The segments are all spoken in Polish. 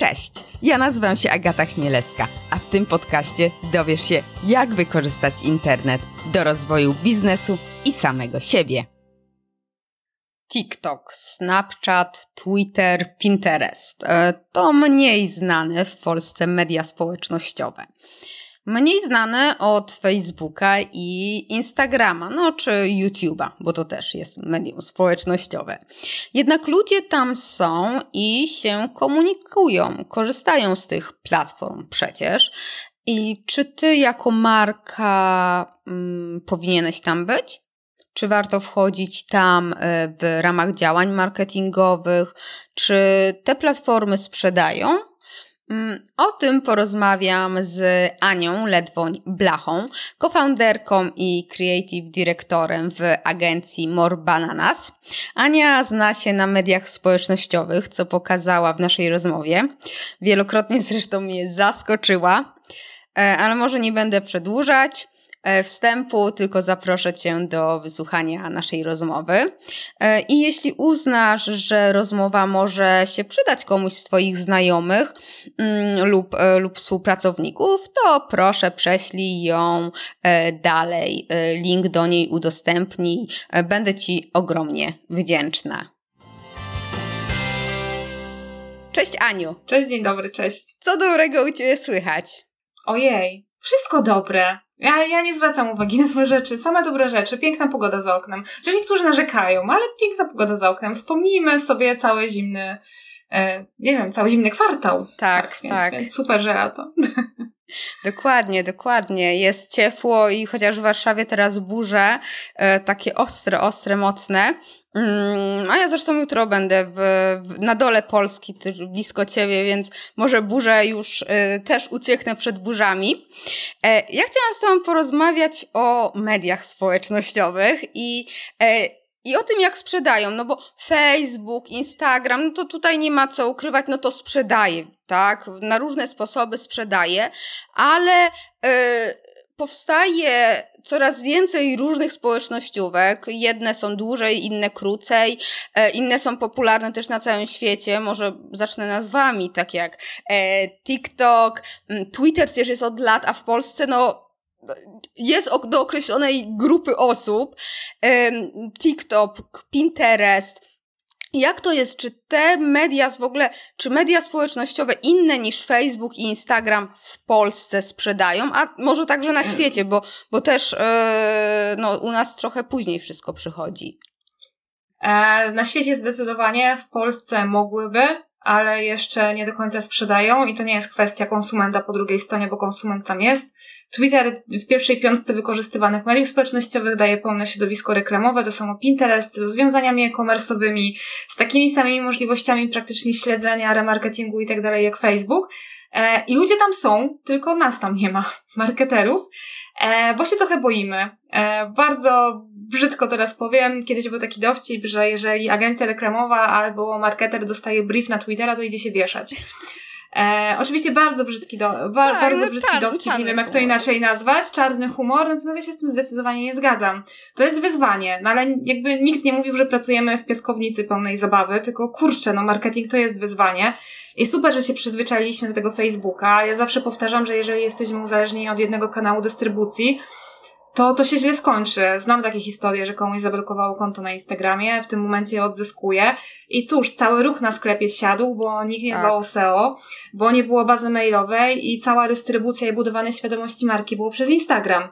Cześć, ja nazywam się Agata Chmielewska, a w tym podcaście dowiesz się, jak wykorzystać internet do rozwoju biznesu i samego siebie. TikTok, Snapchat, Twitter, Pinterest e, to mniej znane w Polsce media społecznościowe. Mniej znane od Facebooka i Instagrama, no czy YouTube'a, bo to też jest medium społecznościowe. Jednak ludzie tam są i się komunikują, korzystają z tych platform przecież. I czy ty jako marka mm, powinieneś tam być? Czy warto wchodzić tam e, w ramach działań marketingowych? Czy te platformy sprzedają? Mm, o tym porozmawiam z Anią Ledwoń-Blachą, cofounderką i creative dyrektorem w agencji More Bananas. Ania zna się na mediach społecznościowych, co pokazała w naszej rozmowie. Wielokrotnie zresztą mnie zaskoczyła, e, ale może nie będę przedłużać. E, wstępu, tylko zaproszę Cię do wysłuchania naszej rozmowy. E, I jeśli uznasz, że rozmowa może się przydać komuś z Twoich znajomych mm, lub, e, lub współpracowników, to proszę prześlij ją dalej. Link do niej udostępnij. Będę Ci ogromnie wdzięczna. Cześć Aniu. Cześć, dzień dobry, cześć. Co dobrego u Ciebie słychać? Ojej, wszystko dobre. Ja, ja nie zwracam uwagi na złe rzeczy, same dobre rzeczy, piękna pogoda za oknem. Przecież niektórzy narzekają, ale piękna pogoda za oknem. Wspomnijmy sobie cały zimny, e, nie wiem, cały zimny kwartał. Tak, tak. Więc, tak. więc super, że lato. Dokładnie, dokładnie. Jest ciepło i chociaż w Warszawie teraz burze, e, takie ostre, ostre, mocne, Mm, a ja zresztą jutro będę w, w, na dole Polski, blisko ciebie, więc może burzę już y, też ucieknę przed burzami. E, ja chciałam z tobą porozmawiać o mediach społecznościowych i e, i o tym, jak sprzedają, no bo Facebook, Instagram, no to tutaj nie ma co ukrywać, no to sprzedaje, tak? Na różne sposoby sprzedaje, ale yy, powstaje coraz więcej różnych społecznościówek. Jedne są dłużej, inne krócej, e, inne są popularne też na całym świecie. Może zacznę nazwami, tak jak e, TikTok, Twitter przecież jest od lat, a w Polsce no jest do określonej grupy osób. TikTok, Pinterest, jak to jest? Czy te media w ogóle, czy media społecznościowe inne niż Facebook i Instagram w Polsce sprzedają, a może także na świecie, bo, bo też yy, no, u nas trochę później wszystko przychodzi? E, na świecie zdecydowanie, w Polsce mogłyby, ale jeszcze nie do końca sprzedają i to nie jest kwestia konsumenta po drugiej stronie, bo konsument tam jest. Twitter w pierwszej piątce wykorzystywanych mediów społecznościowych daje pełne środowisko reklamowe, to są Pinterest z rozwiązaniami e-commerce'owymi, z takimi samymi możliwościami praktycznie śledzenia, remarketingu i tak dalej jak Facebook. E, I ludzie tam są, tylko nas tam nie ma, marketerów, e, bo się trochę boimy. E, bardzo brzydko teraz powiem, kiedyś był taki dowcip, że jeżeli agencja reklamowa albo marketer dostaje brief na Twittera, to idzie się wieszać. E, oczywiście bardzo brzydki, do, ba, tak, bardzo brzydki czarny, dowcip, nie wiem jak to inaczej nazwać, czarny humor, natomiast ja się z tym zdecydowanie nie zgadzam. To jest wyzwanie, no ale jakby nikt nie mówił, że pracujemy w piaskownicy pełnej zabawy, tylko kurczę, no marketing to jest wyzwanie. I super, że się przyzwyczailiśmy do tego Facebooka. Ja zawsze powtarzam, że jeżeli jesteśmy uzależnieni od jednego kanału dystrybucji, to to się źle skończy. Znam takie historie, że komuś zablokowało konto na Instagramie, w tym momencie je odzyskuje i cóż, cały ruch na sklepie siadł, bo nikt nie dbał tak. o SEO, bo nie było bazy mailowej i cała dystrybucja i budowanie świadomości marki było przez Instagram.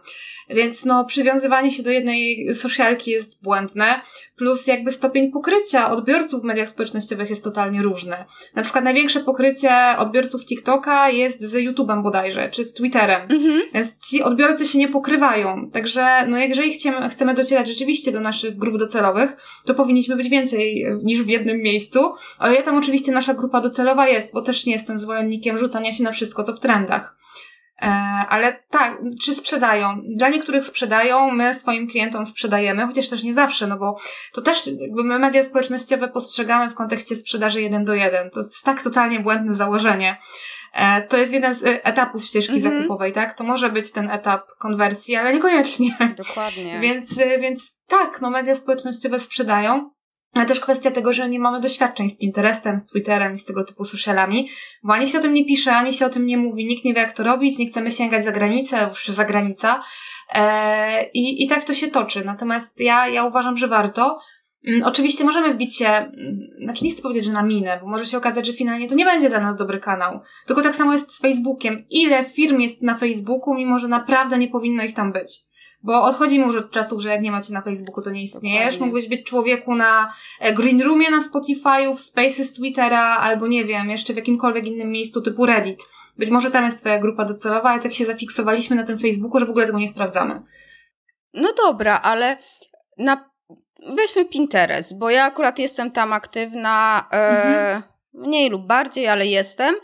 Więc no, przywiązywanie się do jednej socialki jest błędne, plus jakby stopień pokrycia odbiorców w mediach społecznościowych jest totalnie różny. Na przykład największe pokrycie odbiorców TikToka jest z YouTube'em bodajże, czy z Twitterem. Mhm. Więc ci odbiorcy się nie pokrywają. Także, no, jeżeli chcemy, chcemy docierać rzeczywiście do naszych grup docelowych, to powinniśmy być więcej niż w jednym miejscu. Ale ja tam oczywiście nasza grupa docelowa jest, bo też nie jestem zwolennikiem rzucania się na wszystko, co w trendach. E, ale tak, czy sprzedają? Dla niektórych sprzedają, my swoim klientom sprzedajemy, chociaż też nie zawsze, no bo to też jakby my media społecznościowe postrzegamy w kontekście sprzedaży jeden do jeden. To jest tak totalnie błędne założenie. E, to jest jeden z e, etapów ścieżki -hmm. zakupowej, tak? To może być ten etap konwersji, ale niekoniecznie. Dokładnie. więc, więc tak, no media społecznościowe sprzedają. Ale też kwestia tego, że nie mamy doświadczeń z Pinterestem, z Twitterem i z tego typu socialami, bo ani się o tym nie pisze, ani się o tym nie mówi, nikt nie wie jak to robić, nie chcemy sięgać za granicę, już za granica. E, i, I tak to się toczy. Natomiast ja, ja uważam, że warto. Mm, oczywiście możemy wbić się, mm, znaczy nie chcę powiedzieć, że na minę, bo może się okazać, że finalnie to nie będzie dla nas dobry kanał. Tylko tak samo jest z Facebookiem. Ile firm jest na Facebooku, mimo że naprawdę nie powinno ich tam być? Bo odchodzimy już od czasów, że jak nie macie na Facebooku, to nie istniejesz. Dokładnie. Mógłbyś być człowieku na e, Green Roomie na Spotify'u, w Spaces Twittera, albo nie wiem, jeszcze w jakimkolwiek innym miejscu typu Reddit. Być może tam jest twoja grupa docelowa, ale tak się zafiksowaliśmy na tym Facebooku, że w ogóle tego nie sprawdzamy. No dobra, ale na... weźmy Pinterest, bo ja akurat jestem tam aktywna, e, mhm. mniej lub bardziej, ale jestem.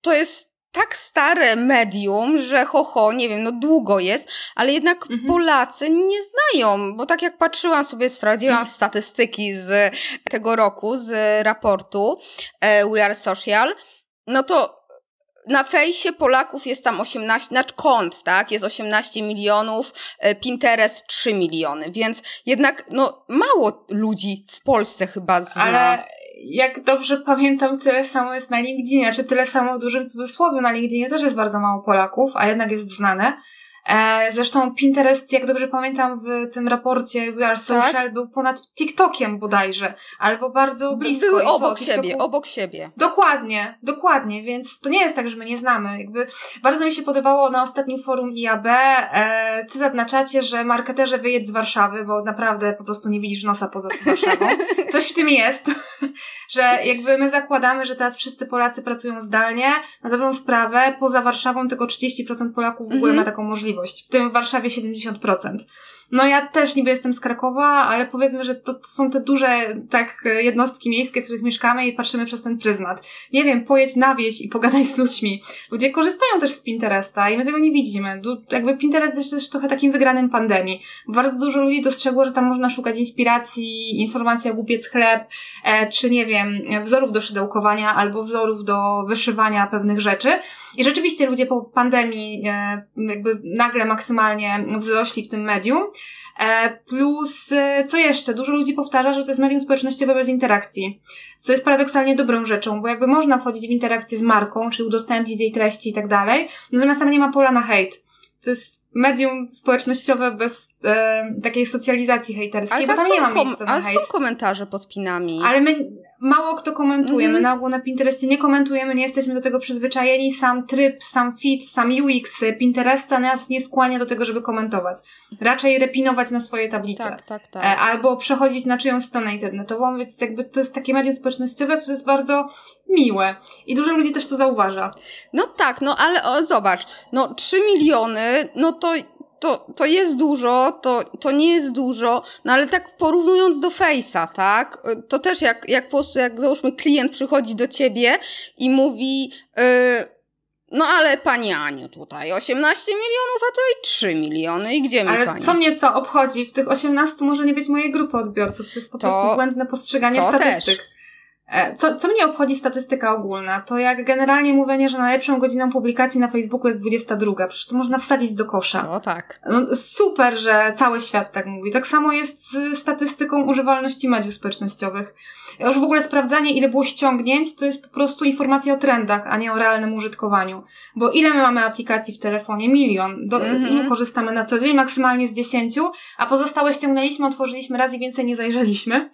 To jest tak stare medium, że ho, ho, nie wiem, no długo jest, ale jednak mhm. Polacy nie znają, bo tak jak patrzyłam sobie, sprawdziłam mhm. statystyki z tego roku, z raportu e, We Are Social, no to na fejsie Polaków jest tam 18, znaczy kont, tak, jest 18 milionów, e, Pinterest 3 miliony, więc jednak, no, mało ludzi w Polsce chyba zna. Ale jak dobrze pamiętam, tyle samo jest na LinkedInie, czy tyle samo w dużym cudzysłowie na LinkedInie też jest bardzo mało Polaków, a jednak jest znane. E, zresztą Pinterest, jak dobrze pamiętam, w tym raporcie We Are Social tak? był ponad TikTokiem bodajże, albo bardzo blisko. Były obok co, siebie, obok siebie. Dokładnie, dokładnie, więc to nie jest tak, że my nie znamy. Jakby bardzo mi się podobało na ostatnim forum IAB e, cytat na czacie, że marketerze wyjedź z Warszawy, bo naprawdę po prostu nie widzisz nosa poza Warszawą. Coś w tym jest, że jakby my zakładamy, że teraz wszyscy Polacy pracują zdalnie, na dobrą sprawę, poza Warszawą tylko 30% Polaków w ogóle -hmm. ma taką możliwość, w tym w Warszawie 70%. No ja też niby jestem z Krakowa, ale powiedzmy, że to, to, są te duże tak jednostki miejskie, w których mieszkamy i patrzymy przez ten pryzmat. Nie wiem, pojedź na wieś i pogadaj z ludźmi. Ludzie korzystają też z Pinteresta i my tego nie widzimy. Du jakby Pinterest jest też trochę takim wygranym pandemii. Bardzo dużo ludzi dostrzegło, że tam można szukać inspiracji, informacji o głupiec chleb, e, czy nie wiem, wzorów do szydełkowania albo wzorów do wyszywania pewnych rzeczy. I rzeczywiście ludzie po pandemii e, jakby nagle maksymalnie wzrośli w tym medium. E, plus, e, co jeszcze? Dużo ludzi powtarza, że to jest medium społecznościowe bez interakcji. Co jest paradoksalnie dobrą rzeczą, bo jakby można wchodzić w interakcję z marką, czy udostępnić jej treści i tak dalej, natomiast tam nie ma pola na hejt. To jest medium społecznościowe bez e, takiej socjalizacji hejterskiej, ale bo tam nie ma miejsca na ale hejt. są komentarze pod pinami. Ale my mało kto komentuje. Mm. My na ogół na Pinterestie nie komentujemy, nie jesteśmy do tego przyzwyczajeni. Sam tryb, sam fit, sam UX Pinteresta nas nie skłania do tego, żeby komentować. Raczej repinować na swoje tablice. Tak, tak, tak. E, albo przechodzić na czyjąś stronę internetową, więc jakby to jest takie medium społecznościowe, które jest bardzo miłe. I dużo ludzi też to zauważa. No tak, no ale o, zobacz, no 3 miliony, no to to, to jest dużo, to, to nie jest dużo, no ale tak porównując do Face'a, tak, to też jak, jak po prostu, jak załóżmy klient przychodzi do ciebie i mówi, yy, no ale pani Aniu tutaj 18 milionów, a tutaj 3 miliony i gdzie mi ale pani? co mnie to obchodzi? W tych 18 może nie być mojej grupy odbiorców, to jest po to, prostu błędne postrzeganie statystyk. Też. E, co, co mnie obchodzi statystyka ogólna? To jak generalnie mówienie, że najlepszą godziną publikacji na Facebooku jest 22. Przecież to można wsadzić do kosza. No tak. No, super, że cały świat tak mówi. Tak samo jest z statystyką używalności mediów społecznościowych. Już w ogóle sprawdzanie, ile było ściągnięć, to jest po prostu informacja o trendach, a nie o realnym użytkowaniu. Bo ile my mamy aplikacji w telefonie? Milion. Do, mm -hmm. Z ilu korzystamy na co dzień? Maksymalnie z dziesięciu, a pozostałe ściągnęliśmy, otworzyliśmy raz i więcej nie zajrzeliśmy.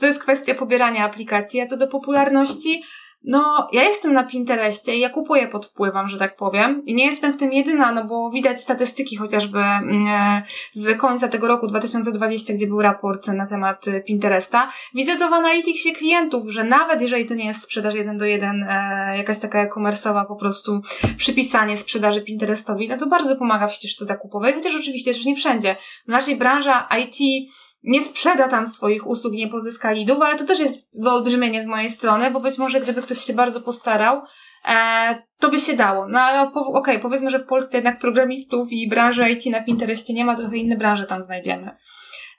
To jest kwestia pobierania aplikacji. A co do popularności, no, ja jestem na Pinterestie i ja kupuję pod wpływem, że tak powiem. I nie jestem w tym jedyna, no bo widać statystyki chociażby mm, e, z końca tego roku 2020, gdzie był raport na temat e, Pinteresta. Widzę to w analityksie klientów, że nawet jeżeli to nie jest sprzedaż jeden do jeden, e, jakaś taka e-commerce'owa po prostu przypisanie sprzedaży Pinterestowi, no to bardzo pomaga w ścieżce zakupowej, chociaż oczywiście też nie wszędzie. W naszej branża IT nie sprzeda tam swoich usług, nie pozyska lidów, ale to też jest wyolbrzymienie z mojej strony, bo być może gdyby ktoś się bardzo postarał, e, to by się dało. No ale okej, okay, powiedzmy, że w Polsce jednak programistów i branży IT na Pinterestie nie ma, trochę inne branże tam znajdziemy.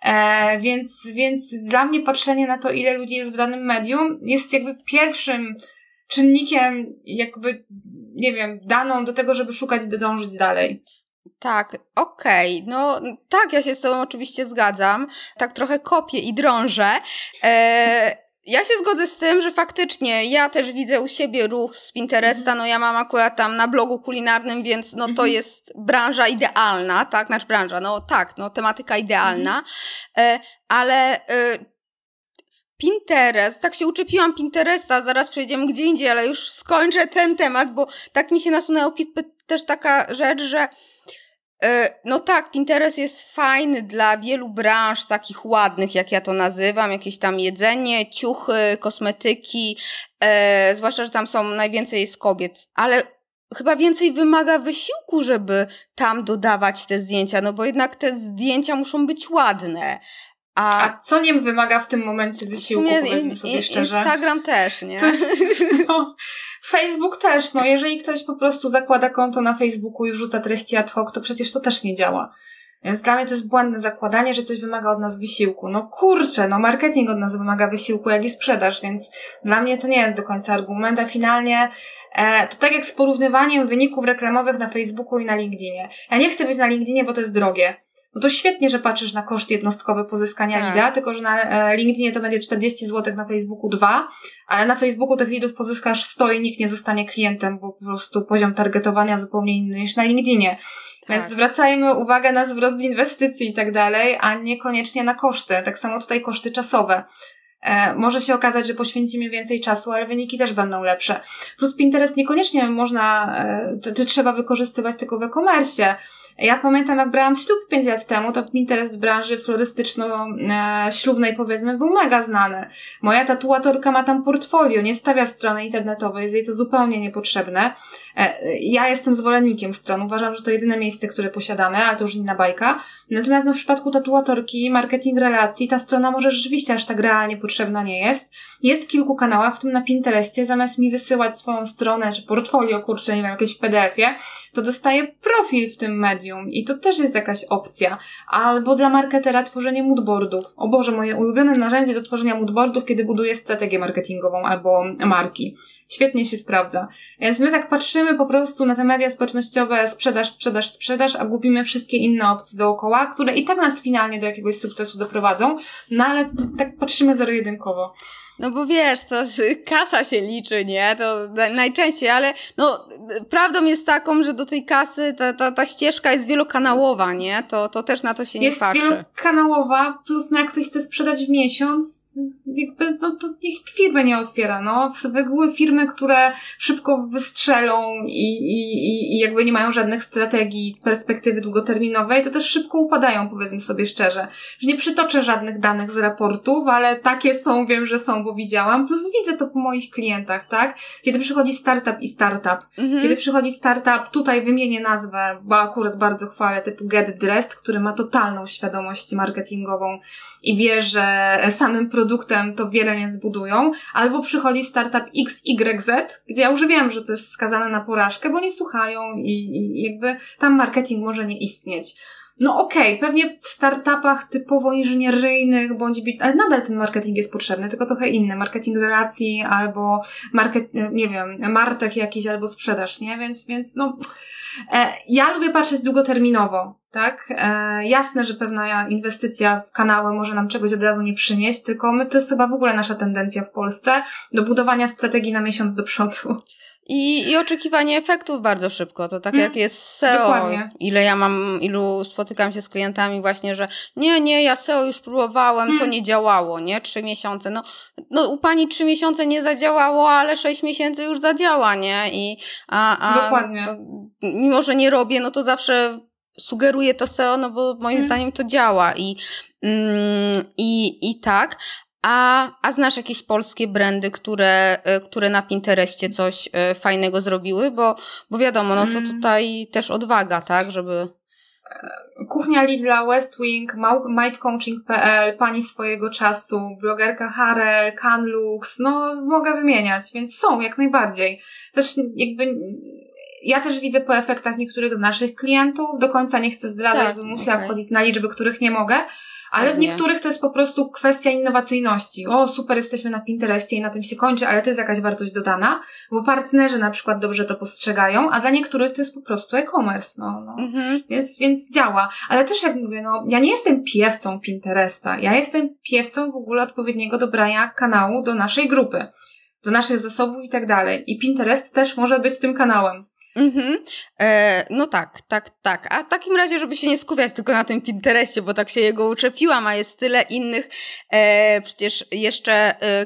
E, więc, więc dla mnie patrzenie na to, ile ludzi jest w danym medium, jest jakby pierwszym czynnikiem, jakby, nie wiem, daną do tego, żeby szukać, dążyć dalej. Tak, okej. Okay. No tak, ja się z tobą oczywiście zgadzam. Tak trochę kopię i drążę. E, ja się zgodzę z tym, że faktycznie ja też widzę u siebie ruch z Pinteresta. Mhm. No ja mam akurat tam na blogu kulinarnym, więc no to mhm. jest branża idealna, tak? Nasz branża, no tak, no tematyka idealna. E, ale e, Pinterest, tak się uczepiłam Pinteresta, zaraz przejdziemy gdzie indziej, ale już skończę ten temat, bo tak mi się nasunęło też taka rzecz, że E, no tak, Pinterest jest fajny dla wielu branż takich ładnych, jak ja to nazywam, jakieś tam jedzenie, ciuchy, kosmetyki, e, zwłaszcza, że tam są najwięcej jest kobiet, ale chyba więcej wymaga wysiłku, żeby tam dodawać te zdjęcia, no bo jednak te zdjęcia muszą być ładne. A, A co nie wymaga w tym momencie wysiłku, powiedzmy sobie szczerze? Instagram też, nie? Jest, no, Facebook też, no jeżeli ktoś po prostu zakłada konto na Facebooku i wrzuca treści ad hoc, to przecież to też nie działa. Więc dla mnie to jest błędne zakładanie, że coś wymaga od nas wysiłku. No kurczę, no marketing od nas wymaga wysiłku, jak i sprzedaż, więc dla mnie to nie jest do końca argument, a finalnie e, to tak jak z porównywaniem wyników reklamowych na Facebooku i na LinkedInie. Ja nie chcę być na LinkedInie, bo to jest drogie no to świetnie, że patrzysz na koszt jednostkowy pozyskania tak. lida, tylko że na e, LinkedInie to będzie 40 zł, na Facebooku 2, ale na Facebooku tych lidów pozyskasz 100 i nikt nie zostanie klientem, bo po prostu poziom targetowania zupełnie inny niż na LinkedInie. Tak. Więc zwracajmy uwagę na zwrot z inwestycji i tak dalej, a niekoniecznie na koszty. Tak samo tutaj koszty czasowe. E, może się okazać, że poświęcimy więcej czasu, ale wyniki też będą lepsze. Plus Pinterest niekoniecznie można, e, czy trzeba wykorzystywać tylko w e-commerce. Ja pamiętam, jak brałam ślub 5 lat temu, to Pinterest w branży florystyczno-ślubnej powiedzmy był mega znany. Moja tatuatorka ma tam portfolio, nie stawia strony internetowej, jest jej to zupełnie niepotrzebne. E, ja jestem zwolennikiem stron, uważam, że to jedyne miejsce, które posiadamy, ale to już inna bajka. Natomiast no, w przypadku tatuatorki, marketing relacji, ta strona może rzeczywiście aż tak realnie potrzebna nie jest. Jest w kilku kanałach, w tym na Pinterestie, zamiast mi wysyłać swoją stronę, czy portfolio, kurczę, nie wiem, jakieś w PDF-ie, to dostaję profil w tym medium i to też jest jakaś opcja. Albo dla marketera tworzenie moodboardów. O Boże, moje ulubione narzędzie do tworzenia moodboardów, kiedy buduję strategię marketingową albo marki. Świetnie się sprawdza. Więc my tak patrzymy po prostu na te media społecznościowe, sprzedaż, sprzedaż, sprzedaż, a gubimy wszystkie inne opcje dookoła, które i tak nas finalnie do jakiegoś sukcesu doprowadzą, no ale tak patrzymy zero-jedynkowo. No bo wiesz, to kasa się liczy, nie? To najczęściej, ale no prawdą jest taką, że do tej kasy ta, ta, ta ścieżka jest wielokanałowa, nie? To, to też na to się jest nie patrzy. Jest wielokanałowa, plus no jak ktoś chce sprzedać w miesiąc, jakby, no to niech firmy nie otwiera, no. Były firmy, które szybko wystrzelą i, i, i jakby nie mają żadnych strategii, perspektywy długoterminowej, to też szybko upadają, powiedzmy sobie szczerze. Że nie przytoczę żadnych danych z raportów, ale takie są, wiem, że są bo widziałam, plus widzę to po moich klientach, tak? Kiedy przychodzi startup i startup, mhm. kiedy przychodzi startup, tutaj wymienię nazwę, bo akurat bardzo chwalę, typu Get Dressed, który ma totalną świadomość marketingową i wie, że samym produktem to wiele nie zbudują, albo przychodzi startup XYZ, gdzie ja już wiem, że to jest skazane na porażkę, bo nie słuchają i, i jakby tam marketing może nie istnieć. No okej, okay, pewnie w startupach typowo inżynieryjnych, bądź, ale nadal ten marketing jest potrzebny, tylko trochę inny. Marketing relacji albo market, nie wiem, martech jakiś albo sprzedaż, nie? Więc, więc no, e, ja lubię patrzeć długoterminowo, tak? E, jasne, że pewna inwestycja w kanały może nam czegoś od razu nie przynieść, tylko my, to jest chyba w ogóle nasza tendencja w Polsce do budowania strategii na miesiąc do przodu. I, I oczekiwanie efektów bardzo szybko. To tak mm, jak jest SEO. Dokładnie. Ile ja mam, ilu spotykam się z klientami właśnie, że nie, nie, ja SEO już próbowałem, mm. to nie działało, nie? Trzy miesiące. No, no u pani trzy miesiące nie zadziałało, ale sześć miesięcy już zadziała, nie? I, a, a Dokładnie. To, mimo, że nie robię, no to zawsze sugeruję to SEO, no bo moim mm. zdaniem to działa i, mm, i, i tak, a, a znasz jakieś polskie brandy, które, e, które na Pinterestie coś e, fajnego zrobiły? Bo, bo wiadomo, no to mm. tutaj też odwaga, tak, żeby... Kuchnia Lidla, West Wing, mindcoaching.pl, pani swojego czasu, blogerka Harel, Canlux, no mogę wymieniać, więc są jak najbardziej. Też jakby ja też widzę po efektach niektórych z naszych klientów, do końca nie chcę zdradzać, tak, bym musiała okay. wchodzić na liczby, których nie mogę, Ale w niektórych to jest po prostu kwestia innowacyjności. O, super, jesteśmy na Pinterestie i na tym się kończy, ale to jest jakaś wartość dodana, bo partnerzy na przykład dobrze to postrzegają, a dla niektórych to jest po prostu e-commerce, no, no. Mhm. Więc, więc działa. Ale też jak mówię, no, ja nie jestem piewcą Pinteresta. Ja jestem piewcą w ogóle odpowiedniego dobrania kanału do naszej grupy, do naszych zasobów i tak dalej. I Pinterest też może być tym kanałem. Mhm. E, no tak, tak, tak. A w takim razie, żeby się nie skupiać tylko na tym Pinterestie, bo tak się jego uczepiłam, a jest tyle innych e, przecież jeszcze e,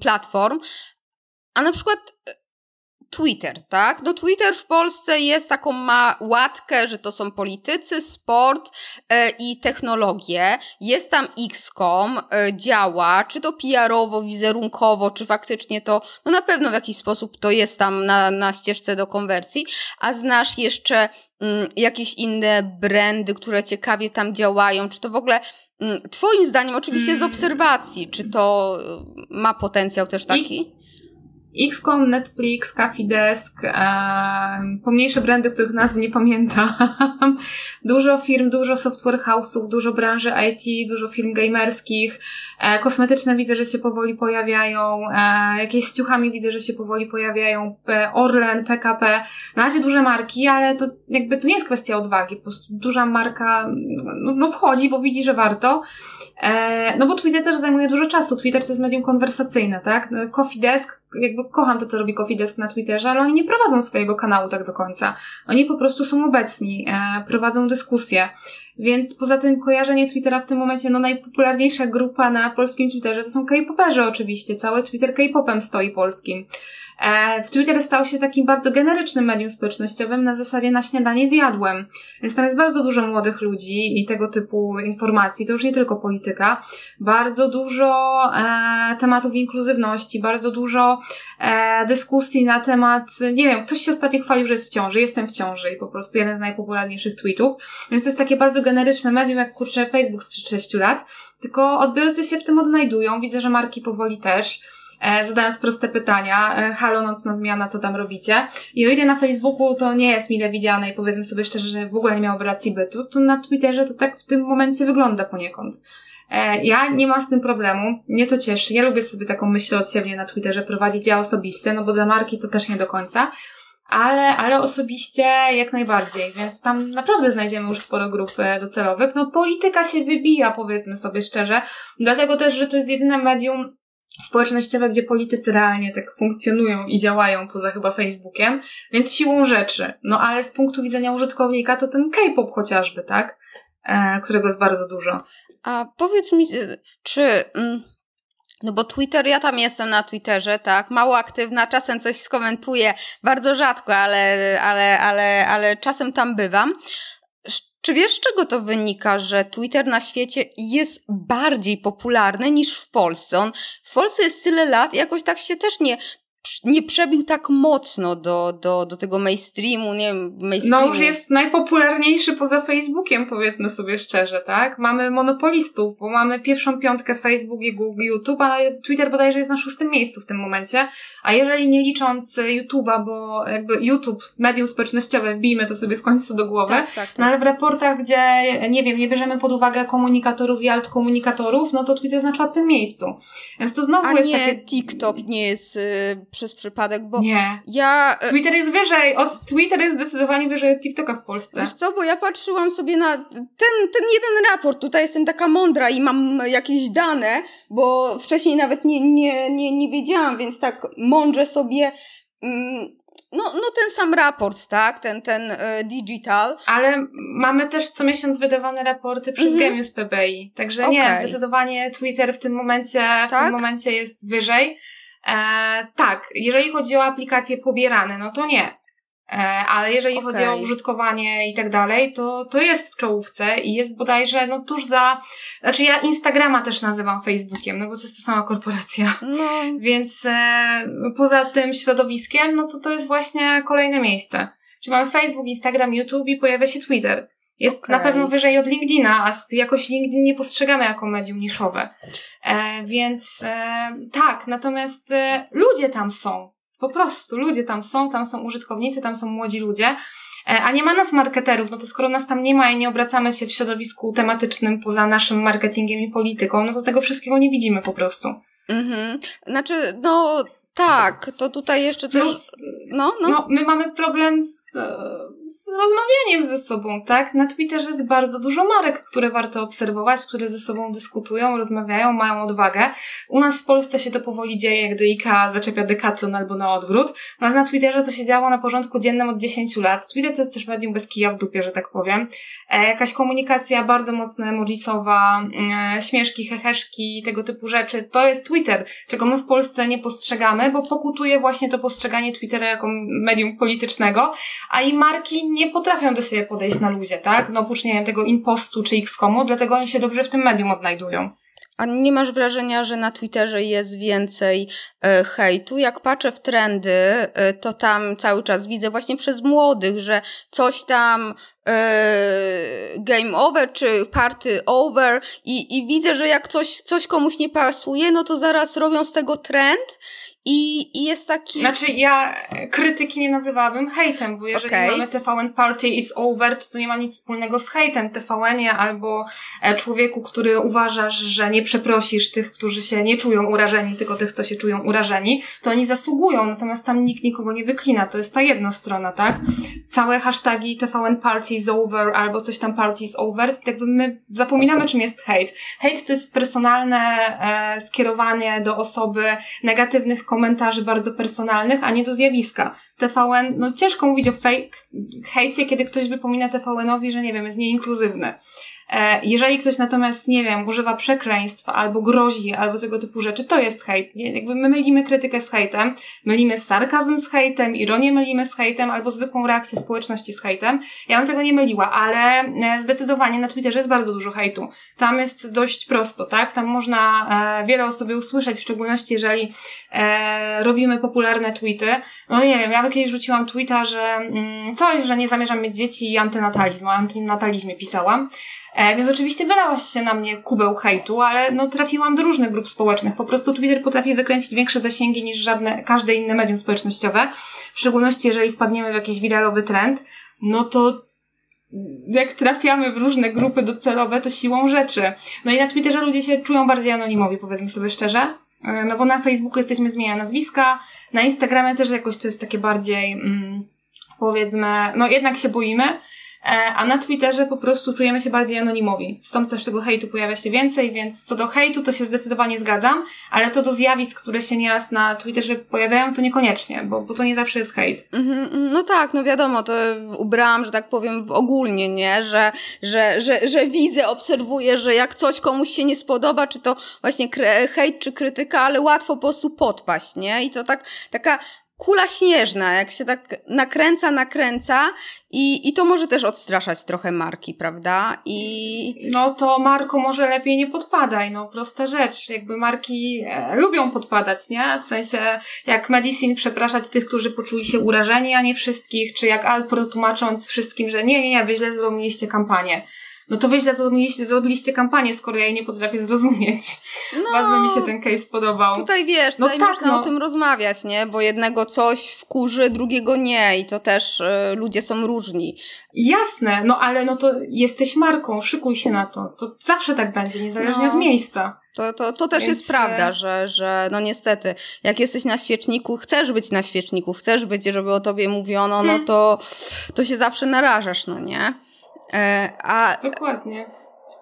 platform. A na przykład Twitter, tak? No Twitter w Polsce jest taką ma łatkę, że to są politycy, sport e, i technologie. Jest tam XCOM, e, działa, czy to PR-owo, wizerunkowo, czy faktycznie to, no na pewno w jakiś sposób to jest tam na, na ścieżce do konwersji. A znasz jeszcze mm, jakieś inne brandy, które ciekawie tam działają, czy to w ogóle mm, Twoim zdaniem, oczywiście z mm. obserwacji, czy to e, ma potencjał też taki? XCOM, Netflix, Coffee Desk, e, pomniejsze brandy, których nazw nie pamiętam. dużo firm, dużo software house'ów, dużo branży IT, dużo firm gamerskich. E, kosmetyczne widzę, że się powoli pojawiają. E, jakieś z ciuchami widzę, że się powoli pojawiają. E, Orlen, PKP. Na razie duże marki, ale to jakby to nie jest kwestia odwagi. Po prostu duża marka no, no wchodzi, bo widzi, że warto. No bo Twitter też zajmuje dużo czasu. Twitter to jest medium konwersacyjne, tak? No, Coffee Desk, jakby kocham to, co robi Coffee Desk na Twitterze, ale oni nie prowadzą swojego kanału tak do końca. Oni po prostu są obecni, prowadzą dyskusje. Więc poza tym kojarzenie Twittera w tym momencie, no najpopularniejsza grupa na polskim Twitterze to są K-poperzy oczywiście. Cały Twitter K-popem stoi polskim. E, Twitter stał się takim bardzo generycznym medium społecznościowym na zasadzie na śniadanie zjadłem. Więc tam jest bardzo dużo młodych ludzi i tego typu informacji. To już nie tylko polityka. Bardzo dużo e, tematów inkluzywności, bardzo dużo e, dyskusji na temat, nie wiem, ktoś się ostatnio chwalił, że jest w ciąży. Jestem w ciąży i po prostu jeden z najpopularniejszych tweetów. Więc to jest takie bardzo generyczne medium, jak kurczę Facebook sprzed 6 lat. Tylko odbiorcy się w tym odnajdują. Widzę, że marki powoli też zadając proste pytania. E, halo, nocna zmiana, co tam robicie? I o ile na Facebooku to nie jest mile widziane i powiedzmy sobie szczerze, że w ogóle nie miało racji bytu, to na Twitterze to tak w tym momencie wygląda poniekąd. E, ja nie mam z tym problemu, mnie to cieszy. Ja lubię sobie taką myśl od siebie na Twitterze prowadzić ja osobiście, no bo dla marki to też nie do końca ale, ale osobiście jak najbardziej, więc tam naprawdę znajdziemy już sporo grup e, docelowych. No polityka się wybija, powiedzmy sobie szczerze, dlatego też, że to jest jedyne medium społecznościowe, gdzie politycy realnie tak funkcjonują i działają poza chyba Facebookiem, więc siłą rzeczy. No ale z punktu widzenia użytkownika to ten K-pop chociażby, tak? E, którego jest bardzo dużo. A powiedz mi, czy... Mm no bo Twitter, ja tam jestem na Twitterze, tak, mało aktywna, czasem coś skomentuję, bardzo rzadko, ale, ale, ale, ale czasem tam bywam. Czy wiesz, z czego to wynika, że Twitter na świecie jest bardziej popularny niż w Polsce? On w Polsce jest tyle lat, jakoś tak się też nie nie przebił tak mocno do, do, do tego mainstreamu, nie wiem, mainstreamu. No już jest najpopularniejszy poza Facebookiem, powiedzmy sobie szczerze, tak? Mamy monopolistów, bo mamy pierwszą piątkę Facebook i Google, YouTube, a Twitter bodajże jest na szóstym miejscu w tym momencie, a jeżeli nie licząc YouTube'a, bo jakby YouTube, medium społecznościowe, wbijmy to sobie w końcu do głowy, tak, tak, tak. no ale w raportach, gdzie, nie wiem, nie bierzemy pod uwagę komunikatorów i altkomunikatorów, no to Twitter jest na czwartym miejscu. Więc to znowu a jest nie, takie... TikTok nie jest... Yy przez przypadek, bo nie. ja... E, Twitter jest wyżej, od Twitter jest zdecydowanie wyżej od TikToka w Polsce. Wiesz co, bo ja patrzyłam sobie na ten, ten jeden raport, tutaj jestem taka mądra i mam jakieś dane, bo wcześniej nawet nie, nie, nie, nie wiedziałam, więc tak mądrze sobie... Mm, no, no ten sam raport, tak? Ten, ten y, digital. Ale mamy też co miesiąc wydawane raporty przez -hmm. Genius PBI. Także okay. nie, zdecydowanie Twitter w tym momencie, w tak? tym momencie jest wyżej. E, tak, jeżeli chodzi o aplikacje pobierane, no to nie. E, ale jeżeli okay. chodzi o użytkowanie i tak dalej, to, to jest w czołówce i jest bodajże no tuż za, znaczy ja Instagrama też nazywam Facebookiem, no bo to jest ta sama korporacja. No. Więc e, poza tym środowiskiem, no to to jest właśnie kolejne miejsce. Czyli mamy Facebook, Instagram, YouTube i pojawia się Twitter. Jest okay. na pewno wyżej od LinkedIna, a jakoś LinkedIn nie postrzegamy jako medium niszowe. E, więc e, tak, natomiast e, ludzie tam są. Po prostu ludzie tam są, tam są użytkownicy, tam są młodzi ludzie. a nie ma nas marketerów, no to skoro nas tam nie ma i nie obracamy się w środowisku tematycznym poza naszym marketingiem i polityką, no to tego wszystkiego nie widzimy po prostu. Mhm. Znaczy, no tak, to tutaj jeszcze też... Plus, no, no. no, my mamy problem z, z rozmawianiem ze sobą, tak? Na Twitterze jest bardzo dużo marek, które warto obserwować, które ze sobą dyskutują, rozmawiają, mają odwagę. U nas w Polsce się to powoli dzieje, gdy IKEA zaczepia Decathlon albo na odwrót. Natomiast na Twitterze to się działo na porządku dziennym od 10 lat. Twitter to jest też medium bez kija w dupie, że tak powiem. E, jakaś komunikacja bardzo mocno emojisowa, e, śmieszki, heheszki, tego typu rzeczy. To jest Twitter, czego my w Polsce nie postrzegamy bo pokutuje właśnie to postrzeganie Twittera jako medium politycznego, a i marki nie potrafią do siebie podejść na luzie, tak? No oprócz, nie wiem, tego impostu czy X-komu, dlatego oni się dobrze w tym medium odnajdują. A nie masz wrażenia, że na Twitterze jest więcej e, hejtu? Jak patrzę w trendy, e, to tam cały czas widzę właśnie przez młodych, że coś tam e, game over czy party over i, i widzę, że jak coś, coś komuś nie pasuje, no to zaraz robią z tego trend i, I jest taki. Znaczy, ja krytyki nie nazywałabym hejtem, bo jeżeli okay. mamy TVN Party is over, to, to nie ma nic wspólnego z hejtem. tvn albo e, człowieku, który uważasz, że nie przeprosisz tych, którzy się nie czują urażeni, tylko tych, co się czują urażeni, to oni zasługują, natomiast tam nikt nikogo nie wyklina. To jest ta jedna strona, tak? Całe hashtagi TVN Party is over albo coś tam Party is over, jakby my zapominamy, czym jest hejt. Hejt to jest personalne e, skierowanie do osoby negatywnych komentarzy bardzo personalnych, a nie do zjawiska. TVN, no ciężko mówić o fake hejcie, kiedy ktoś wypomina TVN-owi, że nie wiem, jest nieinkluzywny. E, jeżeli ktoś natomiast, nie wiem, używa przekleństw, albo grozi, albo tego typu rzeczy, to jest hejt. Jakby my mylimy krytykę z hejtem, mylimy sarkazm z hejtem, ironię mylimy z hejtem, albo zwykłą reakcję społeczności z hejtem. Ja bym tego nie myliła, ale e, zdecydowanie na Twitterze jest bardzo dużo hejtu. Tam jest dość prosto, tak? Tam można e, wiele o sobie usłyszeć, w szczególności jeżeli e, robimy popularne tweety. No nie wiem, ja kiedyś rzuciłam tweeta, że mm, coś, że nie zamierzam mieć dzieci i antynatalizm, o antynatalizmie pisałam. E, więc oczywiście wylałaś się na mnie kubeł hejtu, ale no trafiłam do różnych grup społecznych. Po prostu Twitter potrafi wykręcić większe zasięgi niż żadne, każde inne medium społecznościowe. W szczególności jeżeli wpadniemy w jakiś wiralowy trend, no to jak trafiamy w różne grupy docelowe, to siłą rzeczy. No i na Twitterze ludzie się czują bardziej anonimowi, powiedzmy sobie szczerze. E, no bo na Facebooku jesteśmy zmieniane nazwiska, na Instagramie też jakoś to jest takie bardziej, mm, powiedzmy, no jednak się boimy. E, a na Twitterze po prostu czujemy się bardziej anonimowi. Stąd też tego hejtu pojawia się więcej, więc co do hejtu to się zdecydowanie zgadzam, ale co do zjawisk, które się nieraz na Twitterze pojawiają, to niekoniecznie, bo, bo to nie zawsze jest hejt. Mm -hmm, no tak, no wiadomo, to ubrałam, że tak powiem, ogólnie, nie? Że, że, że, że widzę, obserwuję, że jak coś komuś się nie spodoba, czy to właśnie hejt, czy krytyka, ale łatwo po prostu podpaść, nie? I to tak, taka kula śnieżna, jak się tak nakręca, nakręca i, i to może też odstraszać trochę marki, prawda? I... No to Marko może lepiej nie podpadaj, no prosta rzecz. Jakby marki e, lubią podpadać, nie? W sensie jak Medicine przepraszać tych, którzy poczuli się urażeni, a nie wszystkich, czy jak Alpro tłumacząc wszystkim, że nie, nie, nie, wy źle zrobiliście kampanię no to wy źle zrobiliście, zrobiliście kampanię, skoro ja jej nie potrafię zrozumieć. No, Bardzo mi się ten case podobał. Tutaj wiesz, no tutaj tak, można no. o tym rozmawiać, nie? Bo jednego coś wkurzy, drugiego nie i to też y, ludzie są różni. Jasne, no ale no to jesteś marką, szykuj się na to. To zawsze tak będzie, niezależnie no. od miejsca. To, to, to też Więc... jest prawda, e, że, że no niestety, jak jesteś na świeczniku, chcesz być na świeczniku, chcesz być, żeby o tobie mówiono, no hmm. to, to się zawsze narażasz, no nie? E, a, Dokładnie.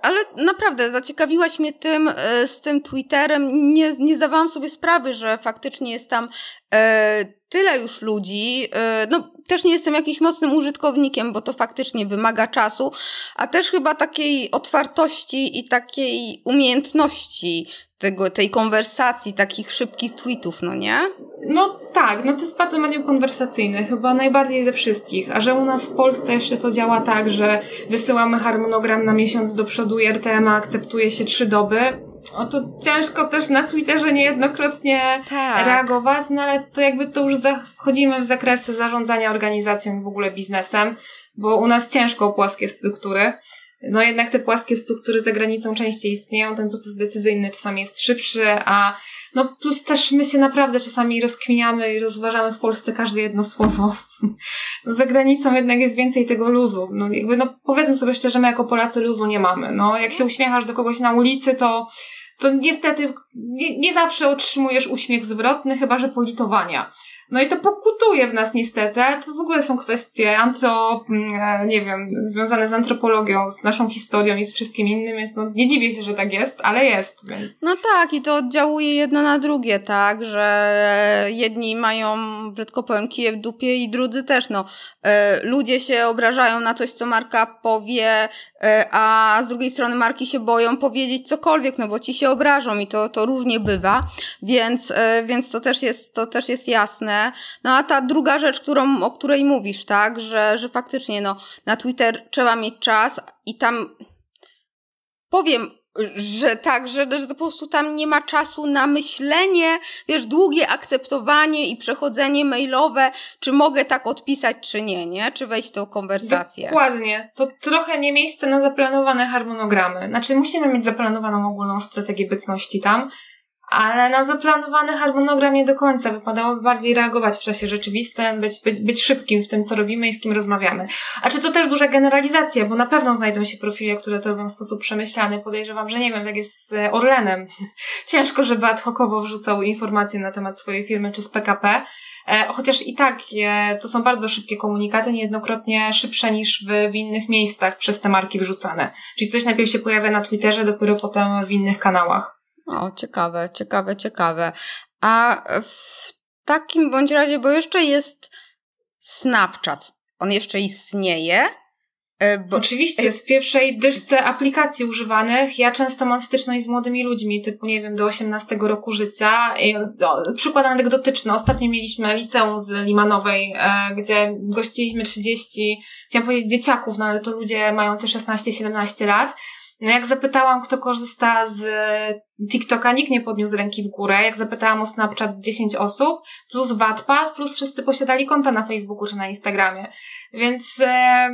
Ale naprawdę, zaciekawiłaś mnie tym, e, z tym Twitterem. Nie, nie zdawałam sobie sprawy, że faktycznie jest tam e, tyle już ludzi. No, też nie jestem jakimś mocnym użytkownikiem, bo to faktycznie wymaga czasu, a też chyba takiej otwartości i takiej umiejętności tego, tej konwersacji, takich szybkich tweetów, no nie? No tak, no to jest bardzo medium konwersacyjne, chyba najbardziej ze wszystkich. A że u nas w Polsce jeszcze co działa tak, że wysyłamy harmonogram na miesiąc do przodu i RTM akceptuje się trzy doby, o to ciężko też na Twitterze niejednokrotnie tak. reagować, no ale to jakby to już wchodzimy w zakresy zarządzania organizacją i w ogóle biznesem, bo u nas ciężko o płaskie struktury. No jednak te płaskie struktury za granicą częściej istnieją, ten proces decyzyjny czasami jest szybszy, a no plus też my się naprawdę czasami rozkminiamy i rozważamy w Polsce każde jedno słowo. no za granicą jednak jest więcej tego luzu. No jakby, no powiedzmy sobie szczerze, my jako Polacy luzu nie mamy. No jak się uśmiechasz do kogoś na ulicy, to to niestety nie, nie zawsze otrzymujesz uśmiech zwrotny, chyba że politowania. No i to pokutuje w nas niestety, ale to w ogóle są kwestie antro, mm, e, nie wiem, związane z antropologią, z naszą historią i z wszystkim innym, więc no nie dziwię się, że tak jest, ale jest, więc. No tak, i to oddziałuje jedno na drugie, tak, że jedni mają, brzydko powiem, kije w dupie i drudzy też, no. E, ludzie się obrażają na coś, co Marka powie, e, a z drugiej strony Marki się boją powiedzieć cokolwiek, no bo ci się obrażą i to, to różnie bywa, więc, więc to też jest, to też jest jasne. No a ta druga rzecz, którą, o której mówisz, tak, że, że faktycznie no, na Twitter trzeba mieć czas i tam powiem, że tak, że, że po prostu tam nie ma czasu na myślenie, wiesz, długie akceptowanie i przechodzenie mailowe, czy mogę tak odpisać, czy nie, nie? Czy wejść w tą konwersację. Dokładnie. To trochę nie miejsce na zaplanowane harmonogramy. Znaczy, musimy mieć zaplanowaną ogólną strategię bytności tam, ale na zaplanowany harmonogram nie do końca. Wypadałoby bardziej reagować w czasie rzeczywistym, być, być, być szybkim w tym, co robimy i z kim rozmawiamy. A czy to też duża generalizacja, bo na pewno znajdą się profile, które to robią w sposób przemyślany. Podejrzewam, że nie wiem, tak jest z Orlenem. Ciężko, żeby ad hocowo wrzucał informacje na temat swojej firmy czy z PKP. E, chociaż i tak e, to są bardzo szybkie komunikaty, niejednokrotnie szybsze niż w, w innych miejscach przez te marki wrzucane. Czyli coś najpierw się pojawia na Twitterze, dopiero potem w innych kanałach. O, ciekawe, ciekawe, ciekawe. A w takim bądź razie, bo jeszcze jest Snapchat. On jeszcze istnieje. E, bo... Oczywiście, jest w pierwszej dyszce aplikacji używanych. Ja często mam styczność z młodymi ludźmi, typu, nie wiem, do 18 roku życia. Przykład anegdotyczny. Ostatnio mieliśmy liceum z Limanowej, e, gdzie gościliśmy 30, chciałam powiedzieć dzieciaków, no ale to ludzie mający 16-17 lat. No jak zapytałam, kto korzysta z TikToka, nikt nie podniósł ręki w górę. Jak zapytałam o Snapchat z 10 osób, plus Wattpad, plus wszyscy posiadali konta na Facebooku czy na Instagramie. Więc e,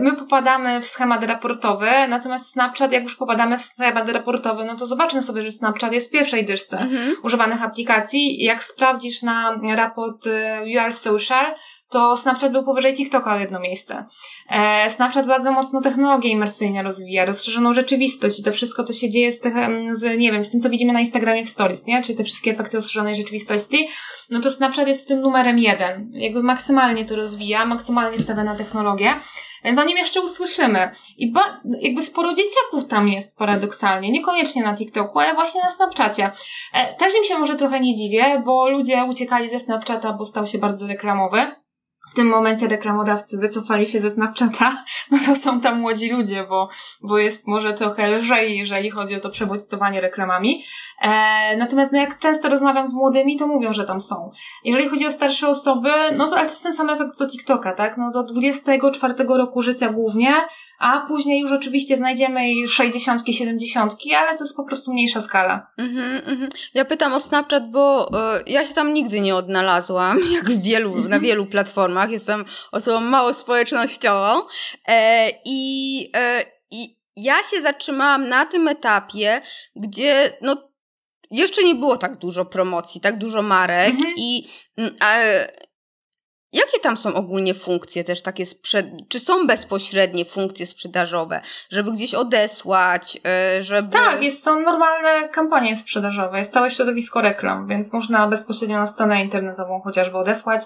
my popadamy w schemat raportowy, natomiast Snapchat, jak już popadamy w schemat raportowy, no to zobaczmy sobie, że Snapchat jest w pierwszej dyszce mhm. używanych aplikacji. Jak sprawdzisz na raport e, You Are Social, to Snapchat był powyżej TikToka o jedno miejsce. E, Snapchat bardzo mocno technologię imersyjnie rozwija, rozszerzoną rzeczywistość i to wszystko, co się dzieje z, tych, z, nie wiem, z tym, co widzimy na Instagramie w Stories, nie? Czyli te wszystkie efekty rozszerzonej rzeczywistości, no to Snapchat jest w tym numerem jeden. Jakby maksymalnie to rozwija, maksymalnie stawia na technologię. Więc o nim jeszcze usłyszymy. I ba, jakby sporo dzieciaków tam jest paradoksalnie. Niekoniecznie na TikToku, ale właśnie na Snapchacie. E, też im się może trochę nie dziwię, bo ludzie uciekali ze Snapchata, bo stał się bardzo reklamowy w tym momencie reklamodawcy wycofali się ze Snapchata, no to są tam młodzi ludzie, bo, bo jest może trochę lżej, jeżeli chodzi o to przebodźcowanie reklamami. E, natomiast no jak często rozmawiam z młodymi, to mówią, że tam są. Jeżeli chodzi o starsze osoby, no to ale to jest ten sam efekt co TikToka, tak? No do 24 roku życia głównie, a później już oczywiście znajdziemy i 60, 70, ale to jest po prostu mniejsza skala. Mm-hmm, mm-hmm. Ja pytam o Snapchat, bo y, ja się tam nigdy nie odnalazłam, jak wielu, na wielu platformach. Jestem osobą mało społecznościową e, i, e, i ja się zatrzymałam na tym etapie, gdzie no jeszcze nie było tak dużo promocji, tak dużo marek mm-hmm. i mm, Jakie tam są ogólnie funkcje też takie, czy są bezpośrednie funkcje sprzedażowe, żeby gdzieś odesłać, e, żeby... Tak, jest, są normalne kampanie sprzedażowe, jest całe środowisko reklam, więc można bezpośrednio na stronę internetową chociażby odesłać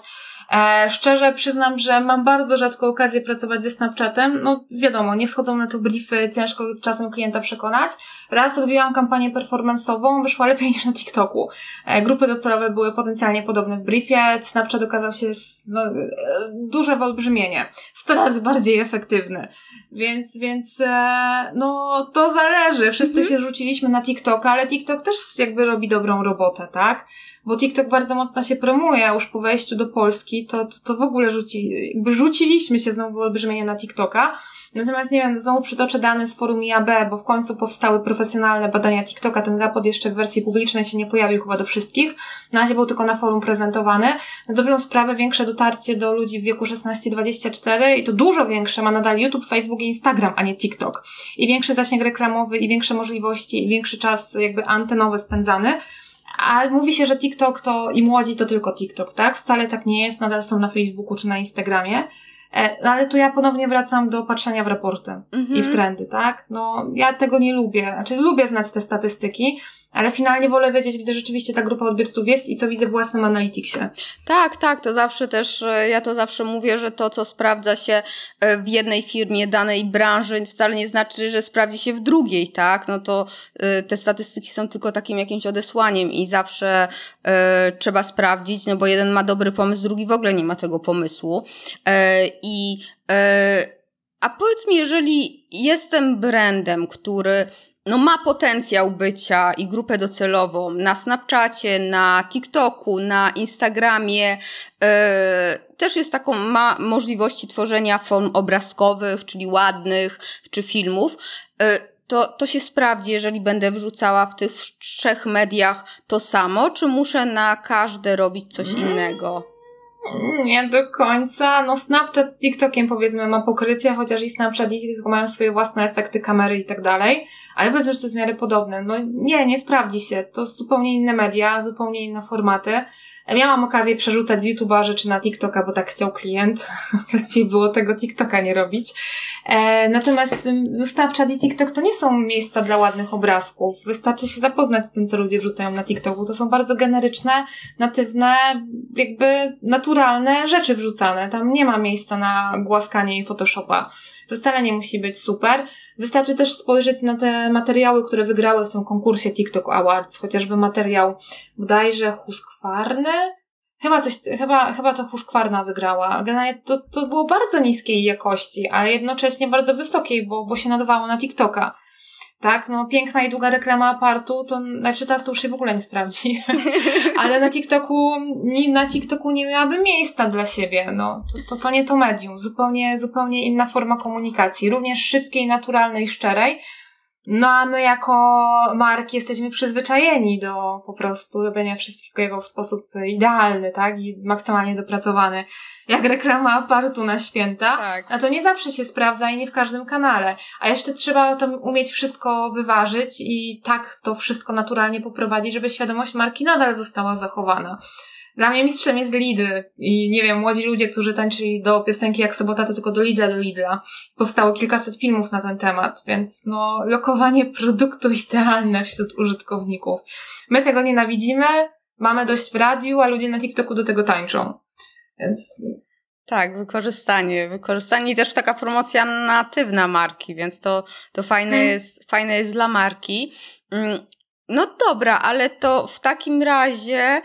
E, szczerze przyznam, że mam bardzo rzadko okazję pracować ze Snapchatem. No wiadomo, nie schodzą na to briefy, ciężko czasem klienta przekonać. Raz robiłam kampanię performance'ową, wyszła lepiej niż na TikToku. E, grupy docelowe były potencjalnie podobne w briefie. Snapchat okazał się no, e, duże wyolbrzymienie. Sto razy bardziej efektywny. Więc, więc e, no to zależy. Wszyscy mhm. się rzuciliśmy na TikToka, ale TikTok też jakby robi dobrą robotę, tak? Bo TikTok bardzo mocno się promuje, a już po wejściu do Polski to, to, to w ogóle rzuci, jakby rzuciliśmy się znowu olbrzymienie na TikToka. Natomiast nie wiem, znowu przytoczę dane z forum IAB, bo w końcu powstały profesjonalne badania TikToka. Ten raport jeszcze w wersji publicznej się nie pojawił chyba do wszystkich. Na razie był tylko na forum prezentowany. Na dobrą sprawę większe dotarcie do ludzi w wieku 16-24 i to dużo większe ma nadal YouTube, Facebook i Instagram, a nie TikTok. I większy zasięg reklamowy, i większe możliwości, i większy czas jakby antenowy spędzany A mówi się, że TikTok to i młodzi to tylko TikTok, tak? Wcale tak nie jest, nadal są na Facebooku czy na Instagramie. E, no ale tu ja ponownie wracam do patrzenia w raporty mhm. i w mhm. trendy, tak? No, ja tego nie lubię. Znaczy, lubię znać te statystyki, ale finalnie wolę wiedzieć, gdzie rzeczywiście ta grupa odbiorców jest i co widzę w własnym Analyticsie. Tak, tak, to zawsze też, e, ja to zawsze mówię, że to, co sprawdza się e, w jednej firmie, danej branży, wcale nie znaczy, że sprawdzi się w drugiej, tak? No to e, te statystyki są tylko takim jakimś odesłaniem i zawsze trzeba sprawdzić, no bo jeden ma dobry pomysł, drugi w ogóle nie ma tego pomysłu. I a powiedz mi, jeżeli jestem brandem, który no ma potencjał bycia i grupę docelową na Snapchacie, na TikToku, na Instagramie. Yy, też jest taką, ma możliwości tworzenia form obrazkowych, czyli ładnych, czy filmów. Yy, to, to się sprawdzi, jeżeli będę wrzucała w tych trzech mediach to samo, czy muszę na każde robić coś innego? Nie do końca. No Snapchat z TikTokiem powiedzmy ma pokrycie, chociaż i Snapchat i TikTok mają swoje własne efekty kamery i tak dalej. Ale powiedzmy, że to jest w miarę podobne. No nie, nie sprawdzi się. To zupełnie inne media, zupełnie inne formaty. Miałam okazję przerzucać z YouTube'a rzeczy na TikToka, bo tak chciał klient. Lepiej było tego TikToka nie robić. E, natomiast Snapchat i TikTok to nie są miejsca dla ładnych obrazków. Wystarczy się zapoznać z tym, co ludzie wrzucają na TikToku. To są bardzo generyczne, natywne, jakby naturalne rzeczy wrzucane. Tam nie ma miejsca na głaskanie i Photoshopa. To wcale nie musi być super. Wystarczy też spojrzeć na te materiały, które wygrały w tym konkursie TikTok Awards, chociażby materiał bodajże Huskwarny, Chyba coś, chyba, chyba to Huskwarna wygrała. To, to było bardzo niskiej jakości, ale jednocześnie bardzo wysokiej, bo, bo się nadawało na TikToka tak? No, piękna i długa reklama apartu, to, znaczy teraz to już się w ogóle nie sprawdzi. Ale na TikToku, na TikToku nie miałaby miejsca dla siebie, no. To, to, to nie to medium. Zupełnie, zupełnie inna forma komunikacji. Również szybkiej, naturalnej, szczerej. No a my jako marki jesteśmy przyzwyczajeni do po prostu robienia wszystkiego w sposób idealny, tak? I maksymalnie dopracowany. Jak reklama apartu na święta. Tak. A to nie zawsze się sprawdza i nie w każdym kanale. A jeszcze trzeba to umieć wszystko wyważyć i tak to wszystko naturalnie poprowadzić, żeby świadomość marki nadal została zachowana. Dla mnie mistrzem jest Lidl i nie wiem, młodzi ludzie, którzy tańczyli do piosenki jak sobota, to tylko do Lidla, do Lidla. Powstało kilkaset filmów na ten temat, więc no, lokowanie produktu idealne wśród użytkowników. My tego nienawidzimy, mamy dość w radiu, a ludzie na TikToku do tego tańczą. Więc tak, wykorzystanie. Wykorzystanie i też taka promocja natywna marki, więc to, to fajne, hmm. jest, fajne jest dla marki. Mm, no dobra, ale to w takim razie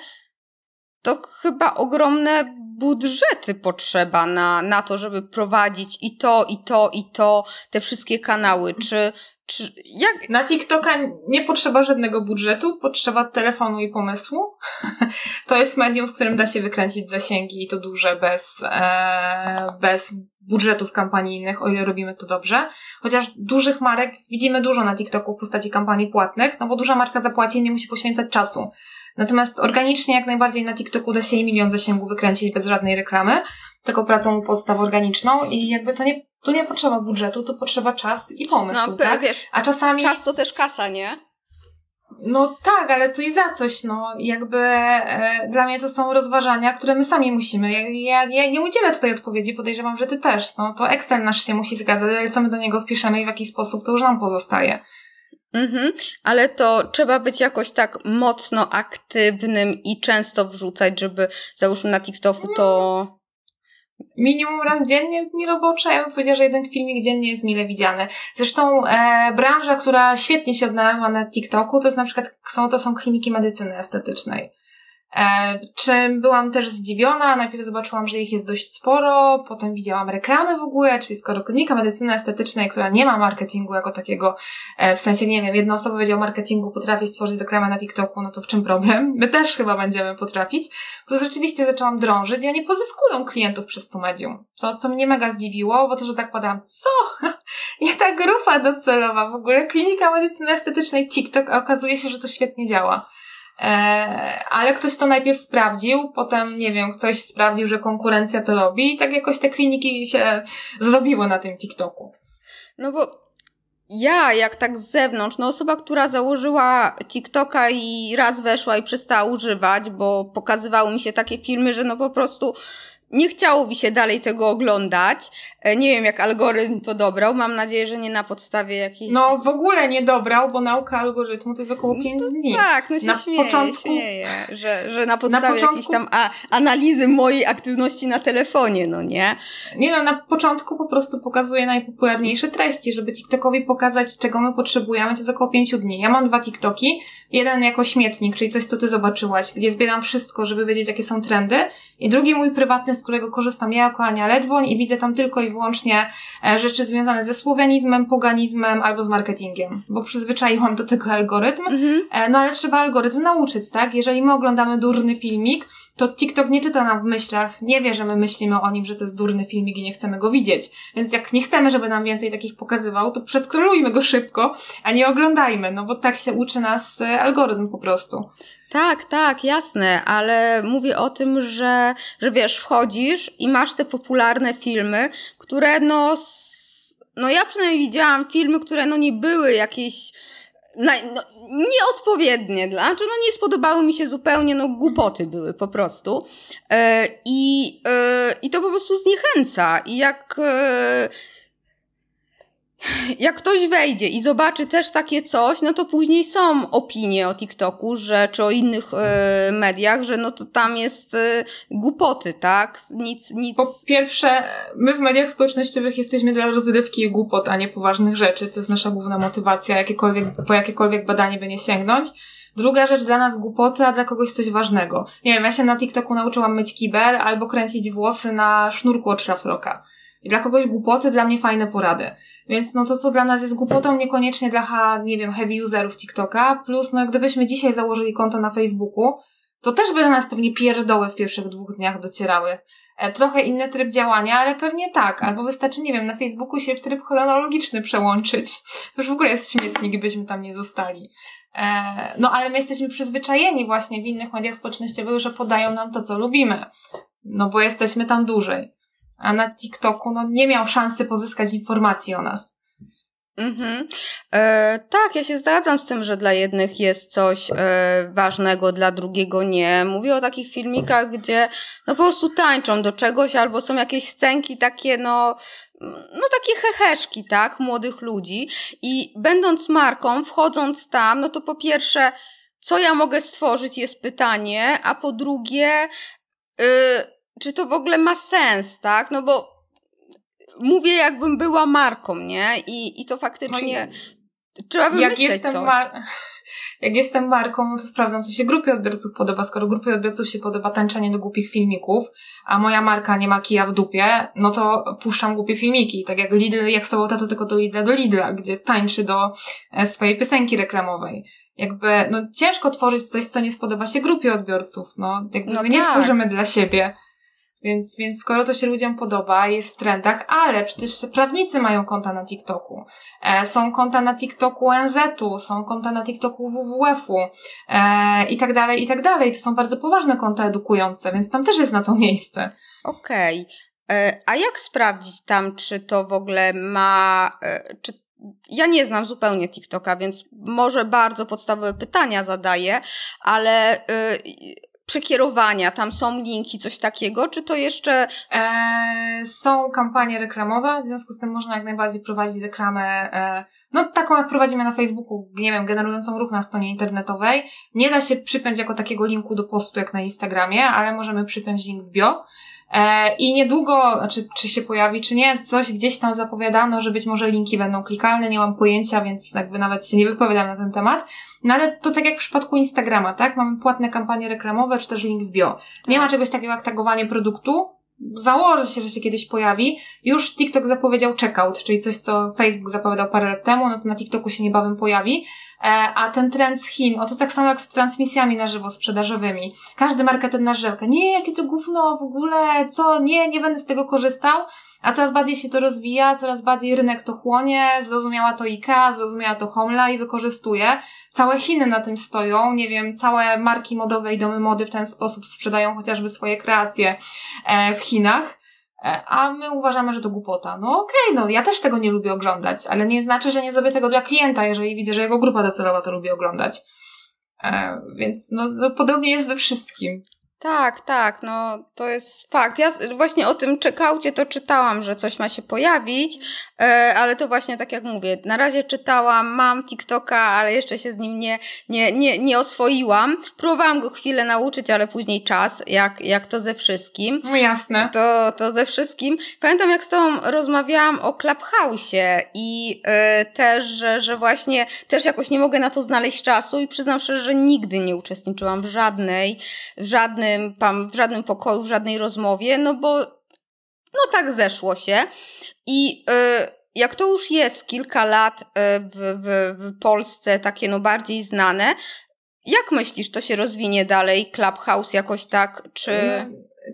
to chyba ogromne budżety potrzeba na, na to, żeby prowadzić i to, i to, i to, te wszystkie kanały. Czy, czy jak... Na TikToka nie potrzeba żadnego budżetu, potrzeba telefonu i pomysłu. to jest medium, w którym da się wykręcić zasięgi i to duże bez, e, bez budżetów kampanijnych, o ile robimy to dobrze. Chociaż dużych marek widzimy dużo na TikToku w postaci kampanii płatnych, no bo duża marka zapłaci i nie musi poświęcać czasu. Natomiast organicznie jak najbardziej na TikToku da się milion zasięgu wykręcić bez żadnej reklamy, tylko pracą podstaw organiczną i jakby to nie, tu nie potrzeba budżetu, to potrzeba czas i pomysł, no, tak? Wiesz, A czasami... Czas to też kasa, nie? No tak, ale co i za coś, no. Jakby e, dla mnie to są rozważania, które my sami musimy. Ja, ja, ja nie udzielę tutaj odpowiedzi, podejrzewam, że ty też. No to Excel nasz się musi zgadzać, ale co my do niego wpiszemy i w jaki sposób, to już nam pozostaje. Mhm, ale to trzeba być jakoś tak mocno aktywnym i często wrzucać, żeby załóżmy na TikToku to. Minimum raz dziennie dni robocze. Ja bym powiedziała, że jeden filmik dziennie jest mile widziany. Zresztą e, branża, która świetnie się odnalazła na TikToku, to jest na przykład są, to są kliniki medycyny estetycznej. E, czym byłam też zdziwiona, najpierw zobaczyłam, że ich jest dość sporo, potem widziałam reklamy w ogóle, czyli skoro klinika medycyny estetycznej, która nie ma marketingu jako takiego, e, w sensie, nie wiem, jedna osoba Wydział Marketingu potrafi stworzyć reklamę na TikToku, no to w czym problem? My też chyba będziemy potrafić. Plus rzeczywiście zaczęłam drążyć i oni pozyskują klientów przez to medium, co, co mnie mega zdziwiło, bo też zakładałam, co? Nie ta grupa docelowa, w ogóle klinika medycyny estetycznej TikTok, a okazuje się, że to świetnie działa. E, ale ktoś to najpierw sprawdził, potem, nie wiem, ktoś sprawdził, że konkurencja to robi i tak jakoś te kliniki się zrobiły na tym TikToku. No bo ja, jak tak z zewnątrz, no osoba, która założyła TikToka i raz weszła i przestała używać, bo pokazywały mi się takie filmy, że no po prostu nie chciało mi się dalej tego oglądać. E, nie wiem, jak algorytm to dobrał. Mam nadzieję, że nie na podstawie jakiejś... No, w ogóle nie dobrał, bo nauka algorytmu to jest około 5 no, dni. Tak, no się na śmieję, początku... śmieję, że, że na podstawie na początku... jakiejś tam a, analizy mojej aktywności na telefonie, no nie? Nie no, na początku po prostu pokazuje najpopularniejsze treści, żeby TikTokowi pokazać, czego my potrzebujemy, to jest około 5 dni. Ja mam dwa TikToki, jeden jako śmietnik, czyli coś, co ty zobaczyłaś, gdzie zbieram wszystko, żeby wiedzieć, jakie są trendy, i drugi mój prywatny, z którego korzystam ja jako Ania Ledwoń i widzę tam tylko i wyłącznie e, rzeczy związane ze słowianizmem, poganizmem albo z marketingiem, bo przyzwyczaiłam do tego algorytm, mhm. E, no ale trzeba algorytm nauczyć, tak? Jeżeli my oglądamy durny filmik, to TikTok nie czyta nam w myślach, nie wie, że my myślimy o nim, że to jest durny filmik i nie chcemy go widzieć. Więc jak nie chcemy, żeby nam więcej takich pokazywał, to przeskrolujmy go szybko, a nie oglądajmy, no bo tak się uczy nas e, algorytm po prostu. Tak, tak, jasne, ale mówię o tym, że, że wiesz, wchodzisz i masz te popularne filmy, które no, no ja przynajmniej widziałam filmy, które no nie były jakieś no, no, nieodpowiednie znaczy no nie spodobały mi się zupełnie, no głupoty były po prostu. E, i, e, I to po prostu zniechęca. I jak e, jak ktoś wejdzie i zobaczy też takie coś, no to później są opinie o TikToku, że czy o innych e, mediach, że no to tam jest e, głupoty, tak? Nic, nic. Po pierwsze, my w mediach społecznościowych jesteśmy dla rozrywki i głupot, a nie poważnych rzeczy. To jest nasza główna motywacja, jakiekolwiek, po jakiekolwiek badanie by nie sięgnąć. Druga rzecz dla nas głupoty, a dla kogoś coś ważnego. Nie wiem, ja się na TikToku nauczyłam myć kibel albo kręcić włosy na sznurku od szlafroka. I dla kogoś głupoty, dla mnie fajne porady. Więc no to, co dla nas jest głupotą, niekoniecznie dla, nie wiem, heavy userów TikToka. Plus, no gdybyśmy dzisiaj założyli konto na Facebooku, to też by do nas pewnie pierdoły w pierwszych dwóch dniach docierały. E, trochę inny tryb działania, ale pewnie tak. Albo wystarczy, nie wiem, na Facebooku się w tryb chronologiczny przełączyć. To już w ogóle jest śmietnik, byśmy tam nie zostali. E, no ale my jesteśmy przyzwyczajeni właśnie w innych mediach społecznościowych, że podają nam to, co lubimy. No bo jesteśmy tam dłużej a na TikToku no, nie miał szansy pozyskać informacji o nas. Mhm. E, tak, ja się zgadzam z tym, że dla jednych jest coś e, ważnego, dla drugiego nie. Mówię o takich filmikach, gdzie no po prostu tańczą do czegoś, albo są jakieś scenki takie, no, no takie heheszki, tak, młodych ludzi. I będąc marką, wchodząc tam, no to po pierwsze, co ja mogę stworzyć jest pytanie, a po drugie, yy, czy to w ogóle ma sens, tak? No bo mówię, jakbym była marką, nie? I, i to faktycznie no trzeba wymyśleć jak jestem coś. Mar- jak jestem marką, no to sprawdzam, co się grupie odbiorców podoba. Skoro grupie odbiorców się podoba tańczenie do głupich filmików, a moja marka nie ma kija w dupie, no to puszczam głupie filmiki. Tak jak Lidl, jak sobota, to tylko do Lidla do Lidla, gdzie tańczy do e, swojej piosenki reklamowej jakby, no ciężko tworzyć coś, co nie spodoba się grupie odbiorców, no. Jakby no my tak. nie tworzymy dla siebie. Więc, więc skoro to się ludziom podoba, jest w trendach, ale przecież prawnicy mają konta na TikToku. E, są konta na TikToku NZ-u, są konta na TikToku WWF-u e, i tak dalej, i tak dalej. To są bardzo poważne konta edukujące, więc tam też jest na to miejsce. Okej. Okay. E, a jak sprawdzić tam, czy to w ogóle ma, e, czy ja nie znam zupełnie TikToka, więc może bardzo podstawowe pytania zadaję, ale y, przekierowania, tam są linki, coś takiego, czy to jeszcze... E, są kampanie reklamowe, w związku z tym można jak najbardziej prowadzić reklamę, e, no taką jak prowadzimy na Facebooku, nie wiem, generującą ruch na stronie internetowej. Nie da się przypiąć jako takiego linku do postu jak na Instagramie, ale możemy przypiąć link w bio. E, I niedługo, znaczy, czy się pojawi, czy nie, coś gdzieś tam zapowiadano, że być może linki będą klikalne, nie mam pojęcia, więc jakby nawet się nie wypowiadam na ten temat. No ale to tak jak w przypadku Instagrama, tak? Mamy płatne kampanie reklamowe, czy też link w bio. Nie ma tak. czegoś takiego jak tagowanie produktu. Założę się, że się kiedyś pojawi. Już TikTok zapowiedział checkout, czyli coś, co Facebook zapowiadał parę lat temu, no to na TikToku się niebawem pojawi. E, a ten trend z Chin, o to tak samo jak z transmisjami na żywo sprzedażowymi. Każdy marketer na żelkę. Nie, jakie to gówno w ogóle, co, nie, nie będę z tego korzystał. A coraz bardziej się to rozwija, coraz bardziej rynek to chłonie, zrozumiała to IKEA, zrozumiała to Homla i wykorzystuje. Całe Chiny na tym stoją, nie wiem, całe marki modowe i domy mody w ten sposób sprzedają chociażby swoje kreacje e, w Chinach. E, a my uważamy, że to głupota. No okej, okay, no ja też tego nie lubię oglądać, ale nie znaczy, że nie zrobię tego dla klienta, jeżeli widzę, że jego grupa docelowa to lubi oglądać. E, więc no, podobnie jest ze wszystkim. Tak, tak, no to jest fakt. Ja właśnie o tym czekałcie to czytałam, że coś ma się pojawić, e, ale to właśnie tak jak mówię, na razie czytałam, mam TikToka, ale jeszcze się z nim nie, nie, nie, nie oswoiłam. Próbowałam go chwilę nauczyć, ale później czas, jak, jak to ze wszystkim. No jasne. To, to ze wszystkim. Pamiętam jak z tobą rozmawiałam o Clubhouse'ie i e, też, że, że właśnie też jakoś nie mogę na to znaleźć czasu i przyznam szczerze, że nigdy nie uczestniczyłam w żadnej, w żadnej żadnym, tam, w żadnym pokoju, w żadnej rozmowie, no bo no tak zeszło się. I y, jak to już jest kilka lat y, w, w, w Polsce takie no bardziej znane, jak myślisz, to się rozwinie dalej Clubhouse jakoś tak, czy...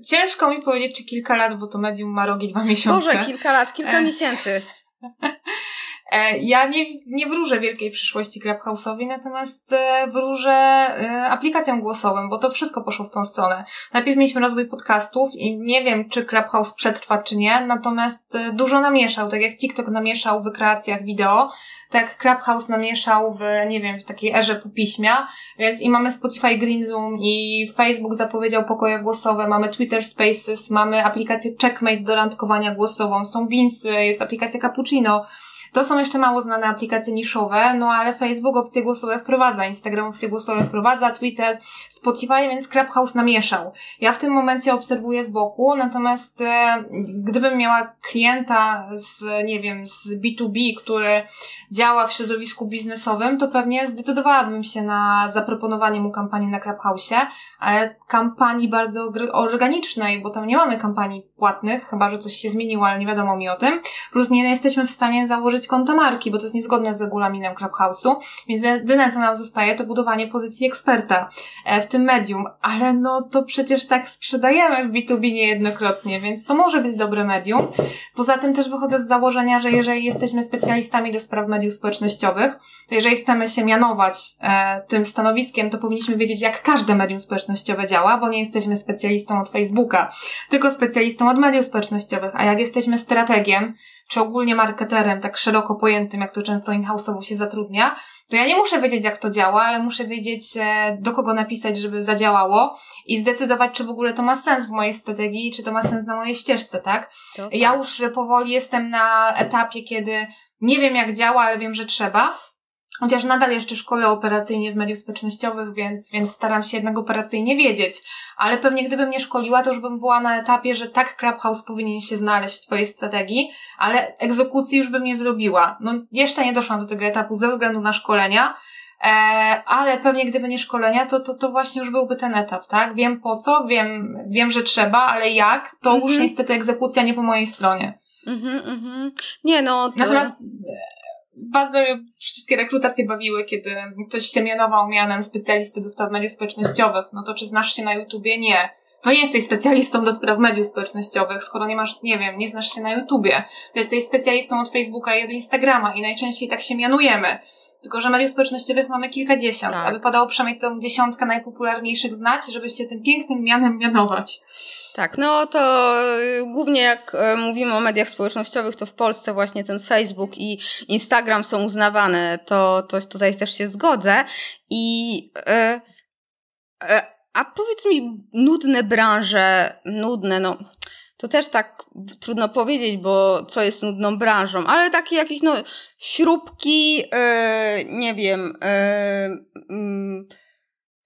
Ciężko mi powiedzieć, czy kilka lat, bo to medium ma rogi dwa miesiące. Może kilka lat, kilka e... miesięcy. E, ja nie, nie wróżę wielkiej przyszłości Clubhouse'owi, natomiast e, wróżę e, aplikacjom głosowym, bo to wszystko poszło w tą stronę. Najpierw mieliśmy rozwój podcastów i nie wiem, czy Clubhouse przetrwa, czy nie, natomiast dużo namieszał, tak jak TikTok namieszał w kreacjach wideo, tak Clubhouse namieszał w, nie wiem, w takiej erze popiśmia, więc i mamy Spotify Green Room i Facebook zapowiedział pokoje głosowe, mamy Twitter Spaces, mamy aplikację Checkmate do randkowania głosową, są Beansy, jest aplikacja Cappuccino, to są jeszcze mało znane aplikacje niszowe, no ale Facebook opcje głosowe wprowadza, Instagram opcje głosowe wprowadza, Twitter, Spotify, więc Clubhouse namieszał. Ja w tym momencie obserwuję z boku, natomiast e, gdybym miała klienta z, nie wiem, z B2B, który działa w środowisku biznesowym, to pewnie zdecydowałabym się na zaproponowanie mu kampanii na Clubhouse'ie, ale kampanii bardzo organicznej, bo tam nie mamy kampanii płatnych, chyba że coś się zmieniło, ale nie wiadomo mi o tym. Plus nie jesteśmy w stanie założyć konta marki, bo to jest niezgodne z regulaminem Clubhouse'u, więc jedyne co nam zostaje to budowanie pozycji eksperta e, w tym medium, ale no to przecież tak sprzedajemy w B2B niejednokrotnie, więc to może być dobre medium. Poza tym też wychodzę z założenia, że jeżeli jesteśmy specjalistami do spraw mediów społecznościowych, to jeżeli chcemy się mianować e, tym stanowiskiem, to powinniśmy wiedzieć, jak każde medium społecznościowe działa, bo nie jesteśmy specjalistą od Facebooka, tylko specjalistą od mediów społecznościowych, a jak jesteśmy strategiem, czy ogólnie marketerem, tak szeroko pojętym, jak to często in-house'owo się zatrudnia, to ja nie muszę wiedzieć, jak to działa, ale muszę wiedzieć, e, do kogo napisać, żeby zadziałało i zdecydować, czy w ogóle to ma sens w mojej strategii, czy to ma sens na mojej ścieżce, tak? tak. Ja już powoli jestem na etapie, kiedy nie wiem, jak działa, ale wiem, że trzeba. Chociaż nadal jeszcze szkole operacyjnie z mediów społecznościowych, więc, więc staram się jednak operacyjnie wiedzieć. Ale pewnie gdybym nie szkoliła, to już bym była na etapie, że tak Clubhouse powinien się znaleźć w Twojej strategii, ale egzekucji już bym nie zrobiła. No jeszcze nie doszłam do tego etapu ze względu na szkolenia, e, ale pewnie gdyby nie szkolenia, to, to, to właśnie już byłby ten etap, tak? Wiem po co, wiem, wiem, że trzeba, ale jak, to już mhm. niestety egzekucja nie po mojej stronie. Mhm, mhm. Nie no. To... Natomiast bardzo wszystkie rekrutacje bawiły, kiedy ktoś się mianował mianem specjalisty do spraw mediów społecznościowych. No to czy znasz się na YouTubie? Nie. To nie jesteś specjalistą do spraw mediów społecznościowych, skoro nie masz, nie wiem, nie znasz się na YouTubie. Jesteś specjalistą od Facebooka i od Instagrama i najczęściej tak się mianujemy. Tylko, że mediów społecznościowych mamy kilkadziesiąt, tak. a wypadało przynajmniej tą dziesiątkę najpopularniejszych znać, żeby się tym pięknym mianem mianować. Tak, no to y, głównie jak y, mówimy o mediach społecznościowych, to w Polsce właśnie ten Facebook i Instagram są uznawane, to, to tutaj też się zgodzę. I e, a powiedz mi, nudne branże, nudne, no to też tak trudno powiedzieć, bo co jest nudną branżą, ale takie jakieś no śrubki, e, nie wiem, mm,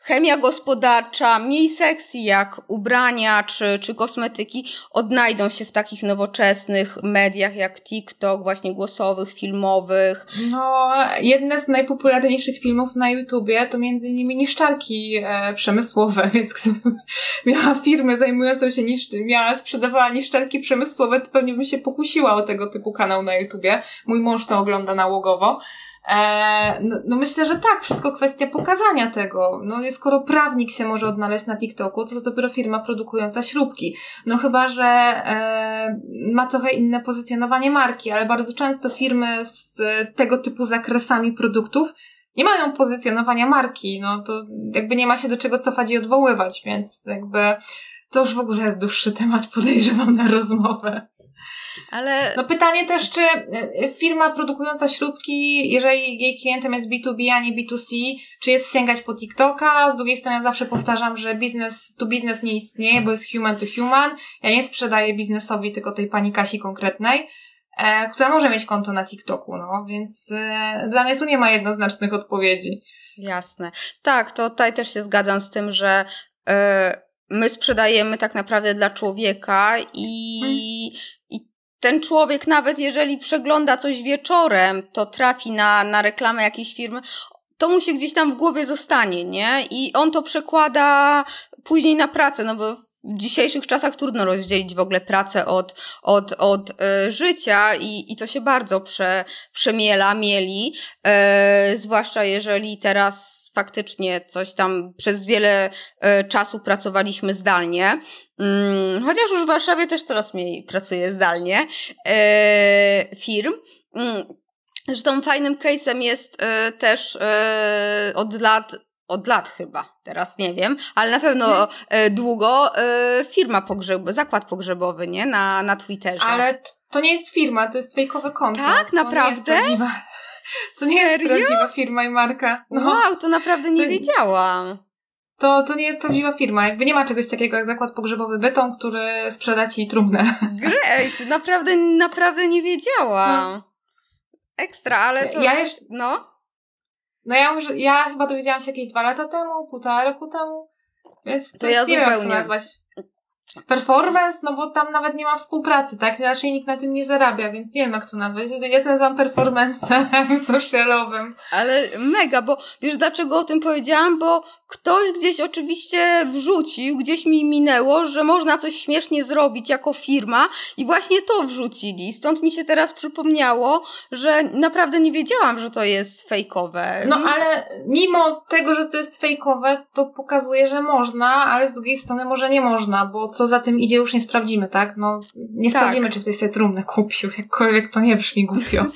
chemia gospodarcza, mniej sexy jak ubrania czy, czy kosmetyki odnajdą się w takich nowoczesnych mediach jak TikTok, właśnie głosowych, filmowych. No, jedne z najpopularniejszych filmów na YouTubie to między innymi niszczarki e, przemysłowe, więc gdybym miała firmę zajmującą się niszcz, miała, sprzedawała niszczarki przemysłowe, to pewnie bym się pokusiła o tego typu kanał na YouTubie. Mój mąż to ogląda nałogowo. E, no, no, myślę, że tak, wszystko kwestia pokazania tego. No skoro prawnik się może odnaleźć na TikToku, to to dopiero firma produkująca śrubki. No chyba, że e, ma trochę inne pozycjonowanie marki, ale bardzo często firmy z tego typu zakresami produktów nie mają pozycjonowania marki, no to jakby nie ma się do czego cofać i odwoływać, więc jakby to już w ogóle jest dłuższy temat, podejrzewam na rozmowę. Ale... No pytanie też, czy y, firma produkująca śrubki, jeżeli jej klientem jest B2B, a nie B2C, czy jest sięgać po TikToka? Z drugiej strony ja zawsze powtarzam, że biznes to biznes nie istnieje, bo jest human to human. Ja nie sprzedaję biznesowi tylko tej pani Kasi konkretnej, e, która może mieć konto na TikToku, no, więc e, dla mnie tu nie ma jednoznacznych odpowiedzi. Jasne. Tak, to tutaj też się zgadzam z tym, że e, my sprzedajemy tak naprawdę dla człowieka i, hmm. Ten człowiek, nawet jeżeli przegląda coś wieczorem, to trafi na, na reklamę jakiejś firmy, to mu się gdzieś tam w głowie zostanie, nie? I on to przekłada później na pracę, no bo w dzisiejszych czasach trudno rozdzielić w ogóle pracę od, od, od e, życia i, i to się bardzo prze, przemiela, mieli, e, zwłaszcza jeżeli teraz faktycznie coś tam przez wiele e, czasu pracowaliśmy zdalnie. Mm, chociaż już w Warszawie też coraz mniej pracuje zdalnie e, firm. Mm, zresztą fajnym case'em jest e, też od lat od lat chyba, teraz nie wiem, ale na pewno e, długo firma pogrzeb, zakład pogrzebowy, nie? Na, na Twitterze. Ale to nie jest firma, to jest fejkowe konto. Tak, naprawdę? To nie jest prawdziwa, to nie jest prawdziwa firma i marka. No. Wow, to naprawdę nie to, wiedziałam. To, to nie jest prawdziwa firma. Jakby nie ma czegoś takiego jak zakład pogrzebowy Bytom, który sprzeda ci trumnę. Great, naprawdę, naprawdę nie wiedziałam. No. Ekstra, ale to... Ja jeszcze... No? No ja, ja chyba dowiedziałam się jakieś dwa lata temu, półtora roku temu, więc to ja nie zupełnie. wiem, jak to nazwać. Performance, no bo tam nawet nie ma współpracy, tak? Raczej nikt na tym nie zarabia, więc nie wiem jak to nazwać. Ja nazywam performance socialowym. Ale mega, bo wiesz dlaczego o tym powiedziałam? Bo ktoś gdzieś oczywiście wrzucił, gdzieś mi minęło, że można coś śmiesznie zrobić jako firma i właśnie to wrzucili. Stąd mi się teraz przypomniało, że naprawdę nie wiedziałam, że to jest fejkowe. No ale mimo tego, że to jest fejkowe, to pokazuje, że można, ale z drugiej strony może nie można, bo co za tym idzie już nie sprawdzimy, tak? No nie tak. sprawdzimy, czy ktoś sobie trumnę kupił, jakkolwiek to nie brzmi głupio.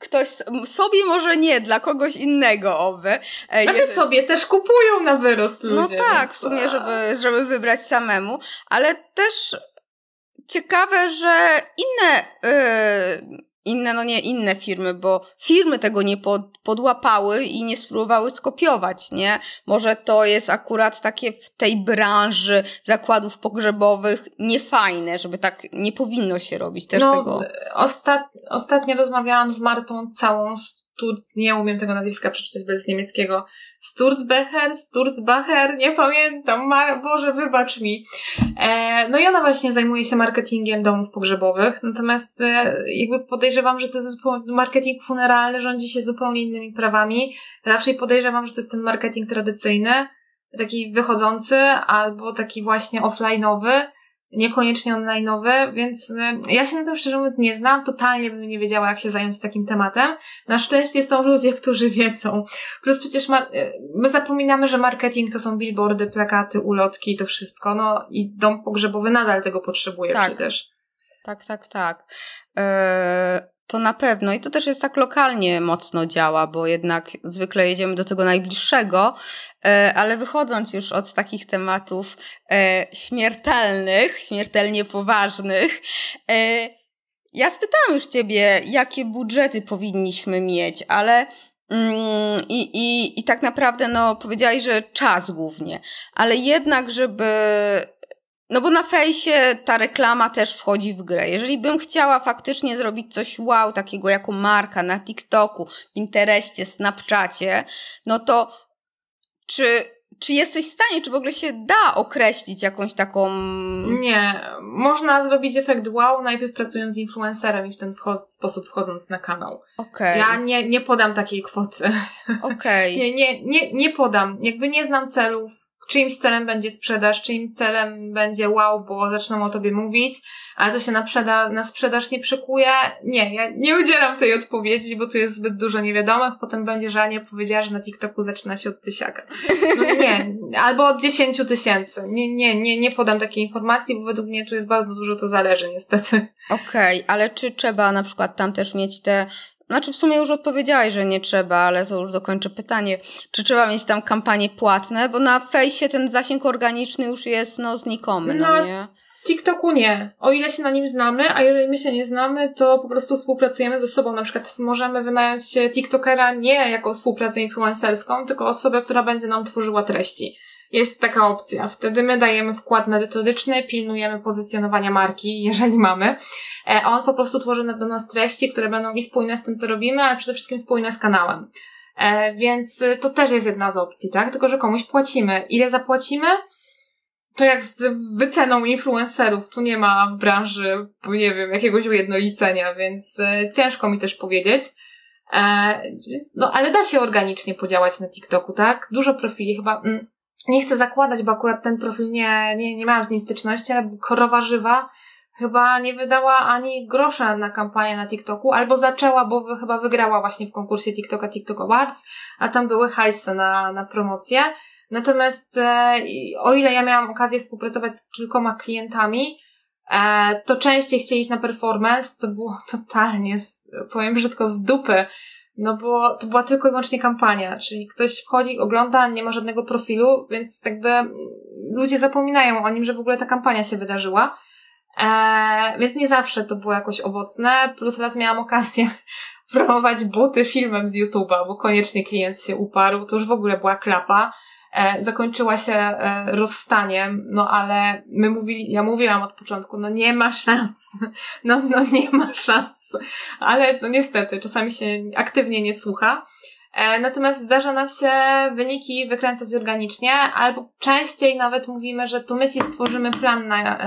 ktoś sobie może nie, dla kogoś innego oby. E, znaczy Jeżeli... sobie też kupują na wyrost no ludzie. No tak, w sumie, żeby, żeby wybrać samemu, ale też ciekawe, że inne yy, inne, no nie inne firmy, bo firmy tego nie pod, podłapały i nie spróbowały skopiować, nie? Może to jest akurat takie w tej branży zakładów pogrzebowych niefajne, żeby tak nie powinno się robić też no, tego. Ostat, ostatnio rozmawiałam z Martą całą Nie umiem tego nazwiska przeczytać bez niemieckiego. Sturzbecher, Sturzbacher, nie pamiętam, Boże, wybacz mi. E, no i ona właśnie zajmuje się marketingiem domów pogrzebowych, natomiast e, jakby podejrzewam, że to jest marketing funeralny rządzi się zupełnie innymi prawami. Raczej podejrzewam, że to jest ten marketing tradycyjny, taki wychodzący, albo taki właśnie offline'owy, niekoniecznie online'owe, więc y, ja się na tym szczerze mówiąc nie znam, totalnie bym nie wiedziała, jak się zająć takim tematem. Na szczęście są ludzie, którzy wiedzą. Plus przecież ma, y, my zapominamy, że marketing to są billboardy, plakaty, ulotki, to wszystko, no i dom pogrzebowy nadal tego potrzebuje tak. przecież. Tak, tak, tak. Eee, to na pewno. I to też jest tak lokalnie mocno działa, bo jednak zwykle jedziemy do tego najbliższego, e, ale wychodząc już od takich tematów e, śmiertelnych, śmiertelnie poważnych, e, ja spytałam już ciebie, jakie budżety powinniśmy mieć, ale mm, i, i, I tak naprawdę, no, powiedziałaś, że czas głównie, ale jednak, żeby no bo na fejsie ta reklama też wchodzi w grę. Jeżeli bym chciała faktycznie zrobić coś wow, takiego jako marka na TikToku, Pinterestie, Snapchacie, no to czy, czy jesteś w stanie, czy w ogóle się da określić jakąś taką... Nie. Można zrobić efekt wow, najpierw pracując z influencerem i w ten sposób wchodząc na kanał. Okay. Ja nie, nie podam takiej kwoty. Okej. Okay. nie, nie, nie, nie podam. Jakby nie znam celów czyimś celem będzie sprzedaż, czyim celem będzie wow, bo zaczną o tobie mówić, ale to się na, przeda- na sprzedaż nie przekuje. Nie, ja nie udzielam tej odpowiedzi, bo tu jest zbyt dużo niewiadomych. Potem będzie, że nie powiedziała, że na TikToku zaczyna się od tysiaka. No nie, albo od dziesięciu tysięcy. Nie, nie, nie, nie podam takiej informacji, bo według mnie tu jest bardzo dużo, to zależy niestety. Okej, okay, ale czy trzeba na przykład tam też mieć te znaczy w sumie już odpowiedziałaś, że nie trzeba, ale to już dokończę pytanie. Czy trzeba mieć tam kampanie płatne? Bo na fejsie ten zasięg organiczny już jest no znikomy, no, no nie? TikToku nie. O ile się na nim znamy, a jeżeli my się nie znamy, to po prostu współpracujemy ze sobą. Na przykład możemy wynająć TikTokera nie jako współpracę influencerską, tylko osobę, która będzie nam tworzyła treści. Jest taka opcja. Wtedy my dajemy wkład metodyczny, pilnujemy pozycjonowania marki, jeżeli mamy. A e, on po prostu tworzy do nas treści, które będą i spójne z tym, co robimy, ale przede wszystkim spójne z kanałem. E, więc to też jest jedna z opcji, tak? Tylko, że komuś płacimy. Ile zapłacimy? to jak z wyceną influencerów, tu nie ma w branży, nie wiem, jakiegoś ujednolicenia, więc e, ciężko mi też powiedzieć. E, no, ale da się organicznie podziałać na TikToku, tak? Dużo profili chyba, mm, nie chcę zakładać, bo akurat ten profil nie, nie, nie miałam z nim styczności, ale korowa żywa chyba nie wydała ani grosza na kampanię na TikToku, albo zaczęła, bo chyba wygrała właśnie w konkursie TikToka TikTok Awards, a tam były hajsy na, na promocję. Natomiast e, o ile ja miałam okazję współpracować z kilkoma klientami, e, to częściej chcieli iść na performance, co było totalnie, powiem brzydko, z dupy. No bo to była tylko i wyłącznie kampania, czyli ktoś wchodzi, ogląda, nie ma żadnego profilu, więc jakby ludzie zapominają o nim, że w ogóle ta kampania się wydarzyła. Eee, więc nie zawsze to było jakoś owocne, plus raz miałam okazję promować buty filmem z YouTube'a, bo koniecznie klient się uparł, to już w ogóle była klapa. E, zakończyła się e, rozstaniem, no ale my mówili, ja mówiłam od początku, no nie ma szans, no, no nie ma szans, ale no niestety czasami się aktywnie nie słucha. E, natomiast zdarza nam się wyniki wykręcać organicznie, albo częściej nawet mówimy, że to my ci stworzymy plan na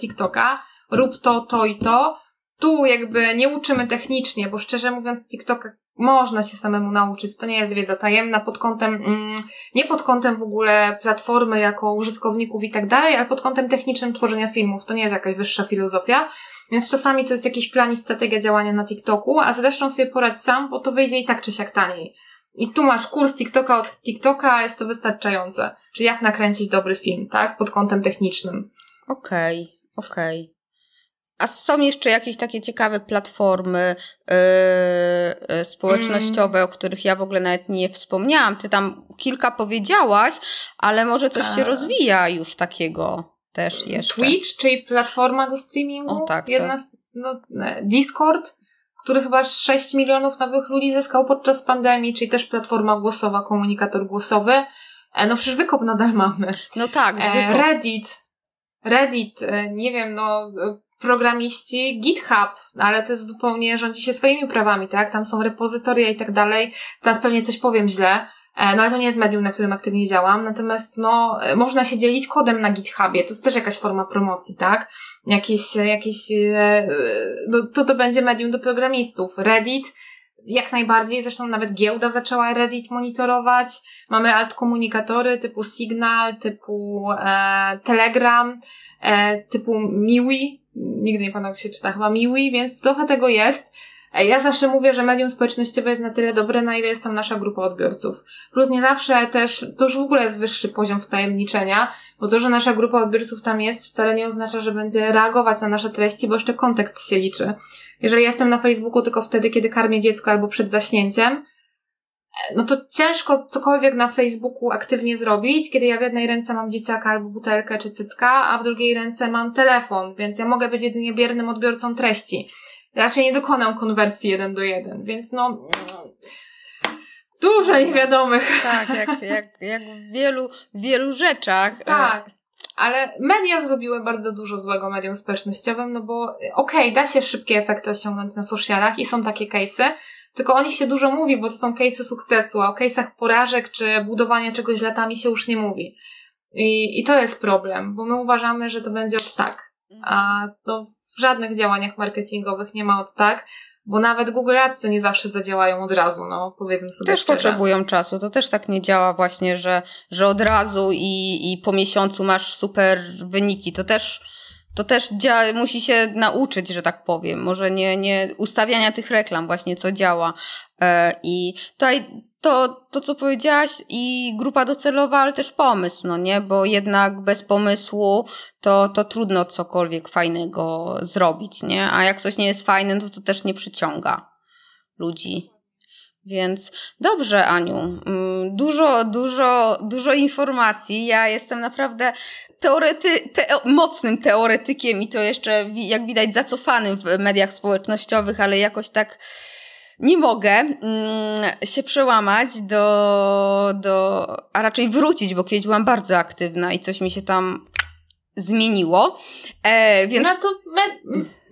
TikToka, rób to, to i to. Tu jakby nie uczymy technicznie, bo szczerze mówiąc TikToka można się samemu nauczyć. To nie jest wiedza tajemna pod kątem, mm, nie pod kątem w ogóle platformy jako użytkowników i tak dalej, ale pod kątem technicznym tworzenia filmów. To nie jest jakaś wyższa filozofia. Więc czasami to jest jakiś plan i strategia działania na TikToku, a zresztą sobie poradź sam, bo to wyjdzie i tak czy siak taniej. I tu masz kurs TikToka od TikToka, jest to wystarczające. Czyli jak nakręcić dobry film, tak? Pod kątem technicznym. Okej, okay, okej. Okay. A są jeszcze jakieś takie ciekawe platformy yy, społecznościowe, mm. o których ja w ogóle nawet nie wspomniałam. Ty tam kilka powiedziałaś, ale może coś się rozwija już takiego też jeszcze. Twitch, czyli platforma do streamingu. O tak. Jedna z, no, Discord, który chyba 6 milionów nowych ludzi zyskał podczas pandemii, czyli też platforma głosowa, komunikator głosowy. E, no przecież wykop nadal mamy. No tak. E, Reddit. Reddit, e, nie wiem, no programiści GitHub, ale to jest zupełnie, rządzi się swoimi prawami, tak? Tam są repozytoria i tak dalej. Teraz pewnie coś powiem źle, e, no ale to nie jest medium, na którym aktywnie działam. Natomiast no, e, można się dzielić kodem na GitHubie. To jest też jakaś forma promocji, tak? Jakieś, jakieś, e, no to to będzie medium do programistów. Reddit, jak najbardziej, zresztą nawet giełda zaczęła Reddit monitorować. Mamy alt komunikatory typu Signal, typu e, Telegram, e, typu Miwi, nigdy nie pamiętam jak się czyta, chyba Miwi, więc trochę tego jest. Ja zawsze mówię, że medium społecznościowe jest na tyle dobre, na ile jest tam nasza grupa odbiorców. Plus nie zawsze też, to już w ogóle jest wyższy poziom wtajemniczenia, bo to, że nasza grupa odbiorców tam jest, wcale nie oznacza, że będzie reagować na nasze treści, bo jeszcze kontekst się liczy. Jeżeli jestem na Facebooku tylko wtedy, kiedy karmię dziecko albo przed zaśnięciem, no to ciężko cokolwiek na Facebooku aktywnie zrobić, kiedy ja w jednej ręce mam dzieciaka albo butelkę czy cycka, a w drugiej ręce mam telefon, więc ja mogę być jedynie biernym odbiorcą treści. Raczej nie dokonam konwersji jeden do jeden, więc no dużo niewiadomych. Tak, jak, jak, jak w wielu, wielu rzeczach. E, tak. Ale media zrobiły bardzo dużo złego mediom społecznościowym, no bo okej, okay, da się szybkie efekty osiągnąć na socialach i są takie case'y, tylko o nich się dużo mówi, bo to są case'y sukcesu, a o case'ach porażek czy budowania czegoś latami się już nie mówi. I, I to jest problem, bo my uważamy, że to będzie od tak. A w żadnych działaniach marketingowych nie ma od tak, bo nawet Google Ads nie zawsze zadziałają od razu, no powiedzmy sobie Też szczerze. potrzebują czasu, to też tak nie działa właśnie, że, że od razu i, i po miesiącu masz super wyniki, to też to też dzia- musi się nauczyć, że tak powiem. Może nie, nie ustawiania tych reklam właśnie, co działa. E, I tutaj to, to, co powiedziałaś, i grupa docelowa, ale też pomysł, no nie? Bo jednak bez pomysłu to, to trudno cokolwiek fajnego zrobić, nie? A jak coś nie jest fajne, to to też nie przyciąga. ludzi. Więc dobrze, Aniu. Mm, dużo, dużo, dużo informacji. Ja jestem naprawdę teorety, te, mocnym teoretykiem i to jeszcze, jak widać, zacofanym w mediach społecznościowych, ale jakoś tak nie mogę mm, się przełamać do, do, a raczej wrócić, bo kiedyś byłam bardzo aktywna i coś mi się tam zmieniło. E, więc... No to me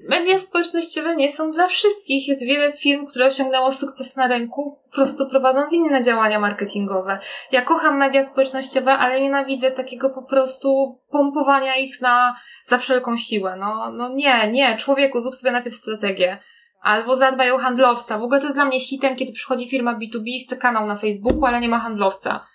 media społecznościowe nie są dla wszystkich. Jest wiele firm, które osiągnęło sukces na rynku, po prostu prowadząc inne działania marketingowe. Ja kocham media społecznościowe, ale nienawidzę takiego po prostu pompowania ich na, za wszelką siłę. No, no nie, nie, człowieku, zrób sobie najpierw strategię. Albo zadbaj o handlowca. W ogóle to jest dla mnie hitem, kiedy przychodzi firma B2B i chce kanał na Facebooku, ale nie ma handlowca.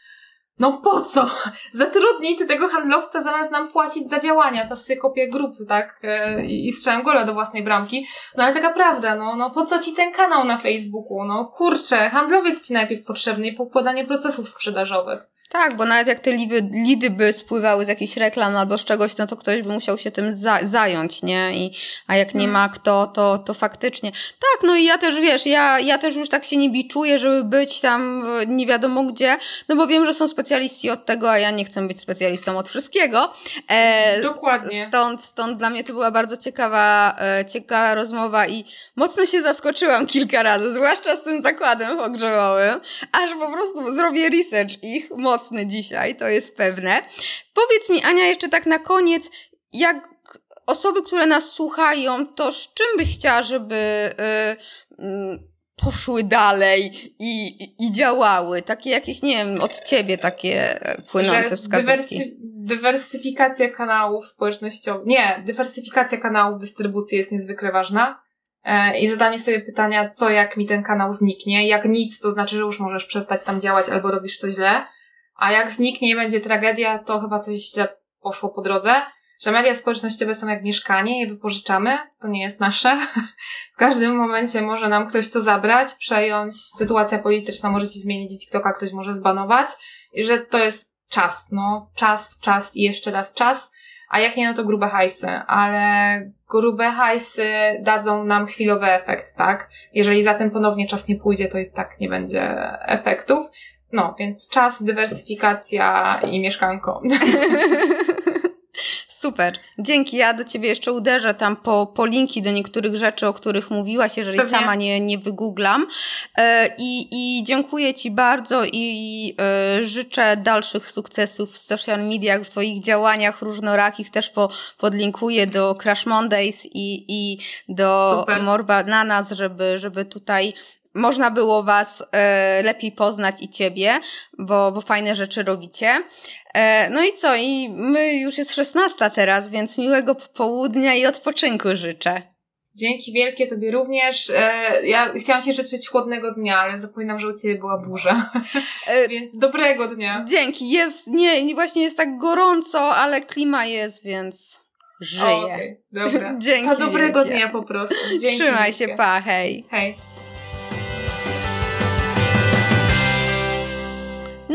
No po co? Zatrudnij ty tego handlowca zamiast nam płacić za działania. To sobie kopię grup, tak? E, I strzelam gola do własnej bramki. No ale taka prawda, no, no po co ci ten kanał na Facebooku? No kurczę, handlowiec ci najpierw potrzebny i pokładanie procesów sprzedażowych. Tak, bo nawet jak te lidy, lidy by spływały z jakichś reklam albo z czegoś, no to ktoś by musiał się tym za zająć, nie? I, a jak nie hmm. ma kto, to, to faktycznie. Tak, no i ja też, wiesz, ja, ja też już tak się nie biczuję, żeby być tam nie wiadomo gdzie, no bo wiem, że są specjaliści od tego, a ja nie chcę być specjalistą od wszystkiego. E, Dokładnie. Stąd, stąd dla mnie to była bardzo ciekawa, e, ciekawa rozmowa i mocno się zaskoczyłam kilka razy, zwłaszcza z tym zakładem pogrzebowym, aż po prostu zrobię research ich mocno mocny dzisiaj, to jest pewne. Powiedz mi, Ania, jeszcze tak na koniec, jak osoby, które nas słuchają, to z czym byś chciała, żeby yy, yy, poszły dalej i, i, i, działały? Takie jakieś, nie wiem, od ciebie takie płynące wskazówki. Dywersy, dywersyfikacja kanałów społecznościowych, nie, dywersyfikacja kanałów dystrybucji jest niezwykle ważna e, i zadanie sobie pytania, co jak mi ten kanał zniknie. Jak nic, to znaczy, że już możesz przestać tam działać albo robisz to źle. A jak zniknie i będzie tragedia, to chyba coś źle poszło po drodze. Że media społecznościowe są jak mieszkanie, je wypożyczamy, to nie jest nasze. W każdym momencie może nam ktoś to zabrać, przejąć, sytuacja polityczna może się zmienić, TikToka ktoś może zbanować i że to jest czas, no, czas, czas i jeszcze raz czas, a jak nie, no to grube hajsy, ale grube hajsy dadzą nam chwilowy efekt, tak? Jeżeli za tym ponownie czas nie pójdzie, to i tak nie będzie efektów. No, więc czas, dywersyfikacja i mieszkanko. Super, dzięki. Ja do ciebie jeszcze uderzę tam po, po linki do niektórych rzeczy, o których mówiłaś, jeżeli Pewnie. sama nie, nie wygooglam. E, i, I dziękuję ci bardzo i e, życzę dalszych sukcesów w social mediach, w twoich działaniach różnorakich. Też po, podlinkuję do Crash Mondays i, i do Super. Morba Nanas, żeby, żeby tutaj można było Was e, lepiej poznać i Ciebie, bo, bo fajne rzeczy robicie. E, no i co? I my już jest 16 teraz, więc miłego popołudnia i odpoczynku życzę. Dzięki wielkie Tobie również. E, ja chciałam Ci życzyć chłodnego dnia, ale zapominam, że u Ciebie była burza. Więc dobrego dnia. Dzięki. Jest, nie, właśnie jest tak gorąco, ale klima jest, więc żyję. Okej, okay, dobra. Dzięki. To dobrego wielkie. dnia po prostu. Dzięki Trzymaj wielkie. się, pa, hej. Hej.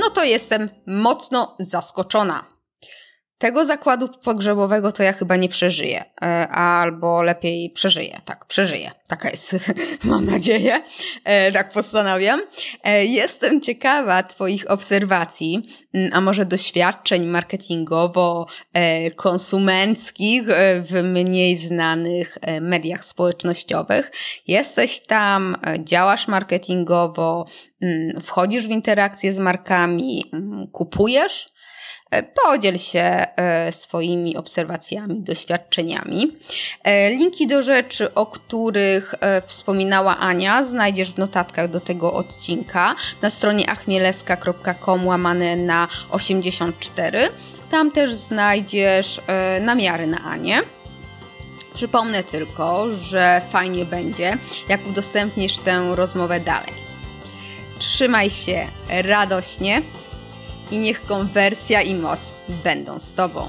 No to jestem mocno zaskoczona. Tego zakładu pogrzebowego to ja chyba nie przeżyję, e, albo lepiej przeżyję. Tak, przeżyję. Taka jest, mam nadzieję. E, tak postanawiam. E, jestem ciekawa Twoich obserwacji, mm, a może doświadczeń marketingowo-konsumenckich w mniej znanych mediach społecznościowych. Jesteś tam, działasz marketingowo, mm, wchodzisz w interakcje z markami, mm, kupujesz podziel się e, swoimi obserwacjami, doświadczeniami. E, linki do rzeczy, o których wspominała Ania, znajdziesz w notatkach do tego odcinka na stronie achmieleska.com łamane na 84. Tam też znajdziesz namiary na Anię. Przypomnę tylko, że fajnie będzie, jak udostępnisz tę rozmowę dalej. Trzymaj się radośnie, i niech konwersja i moc będą z Tobą.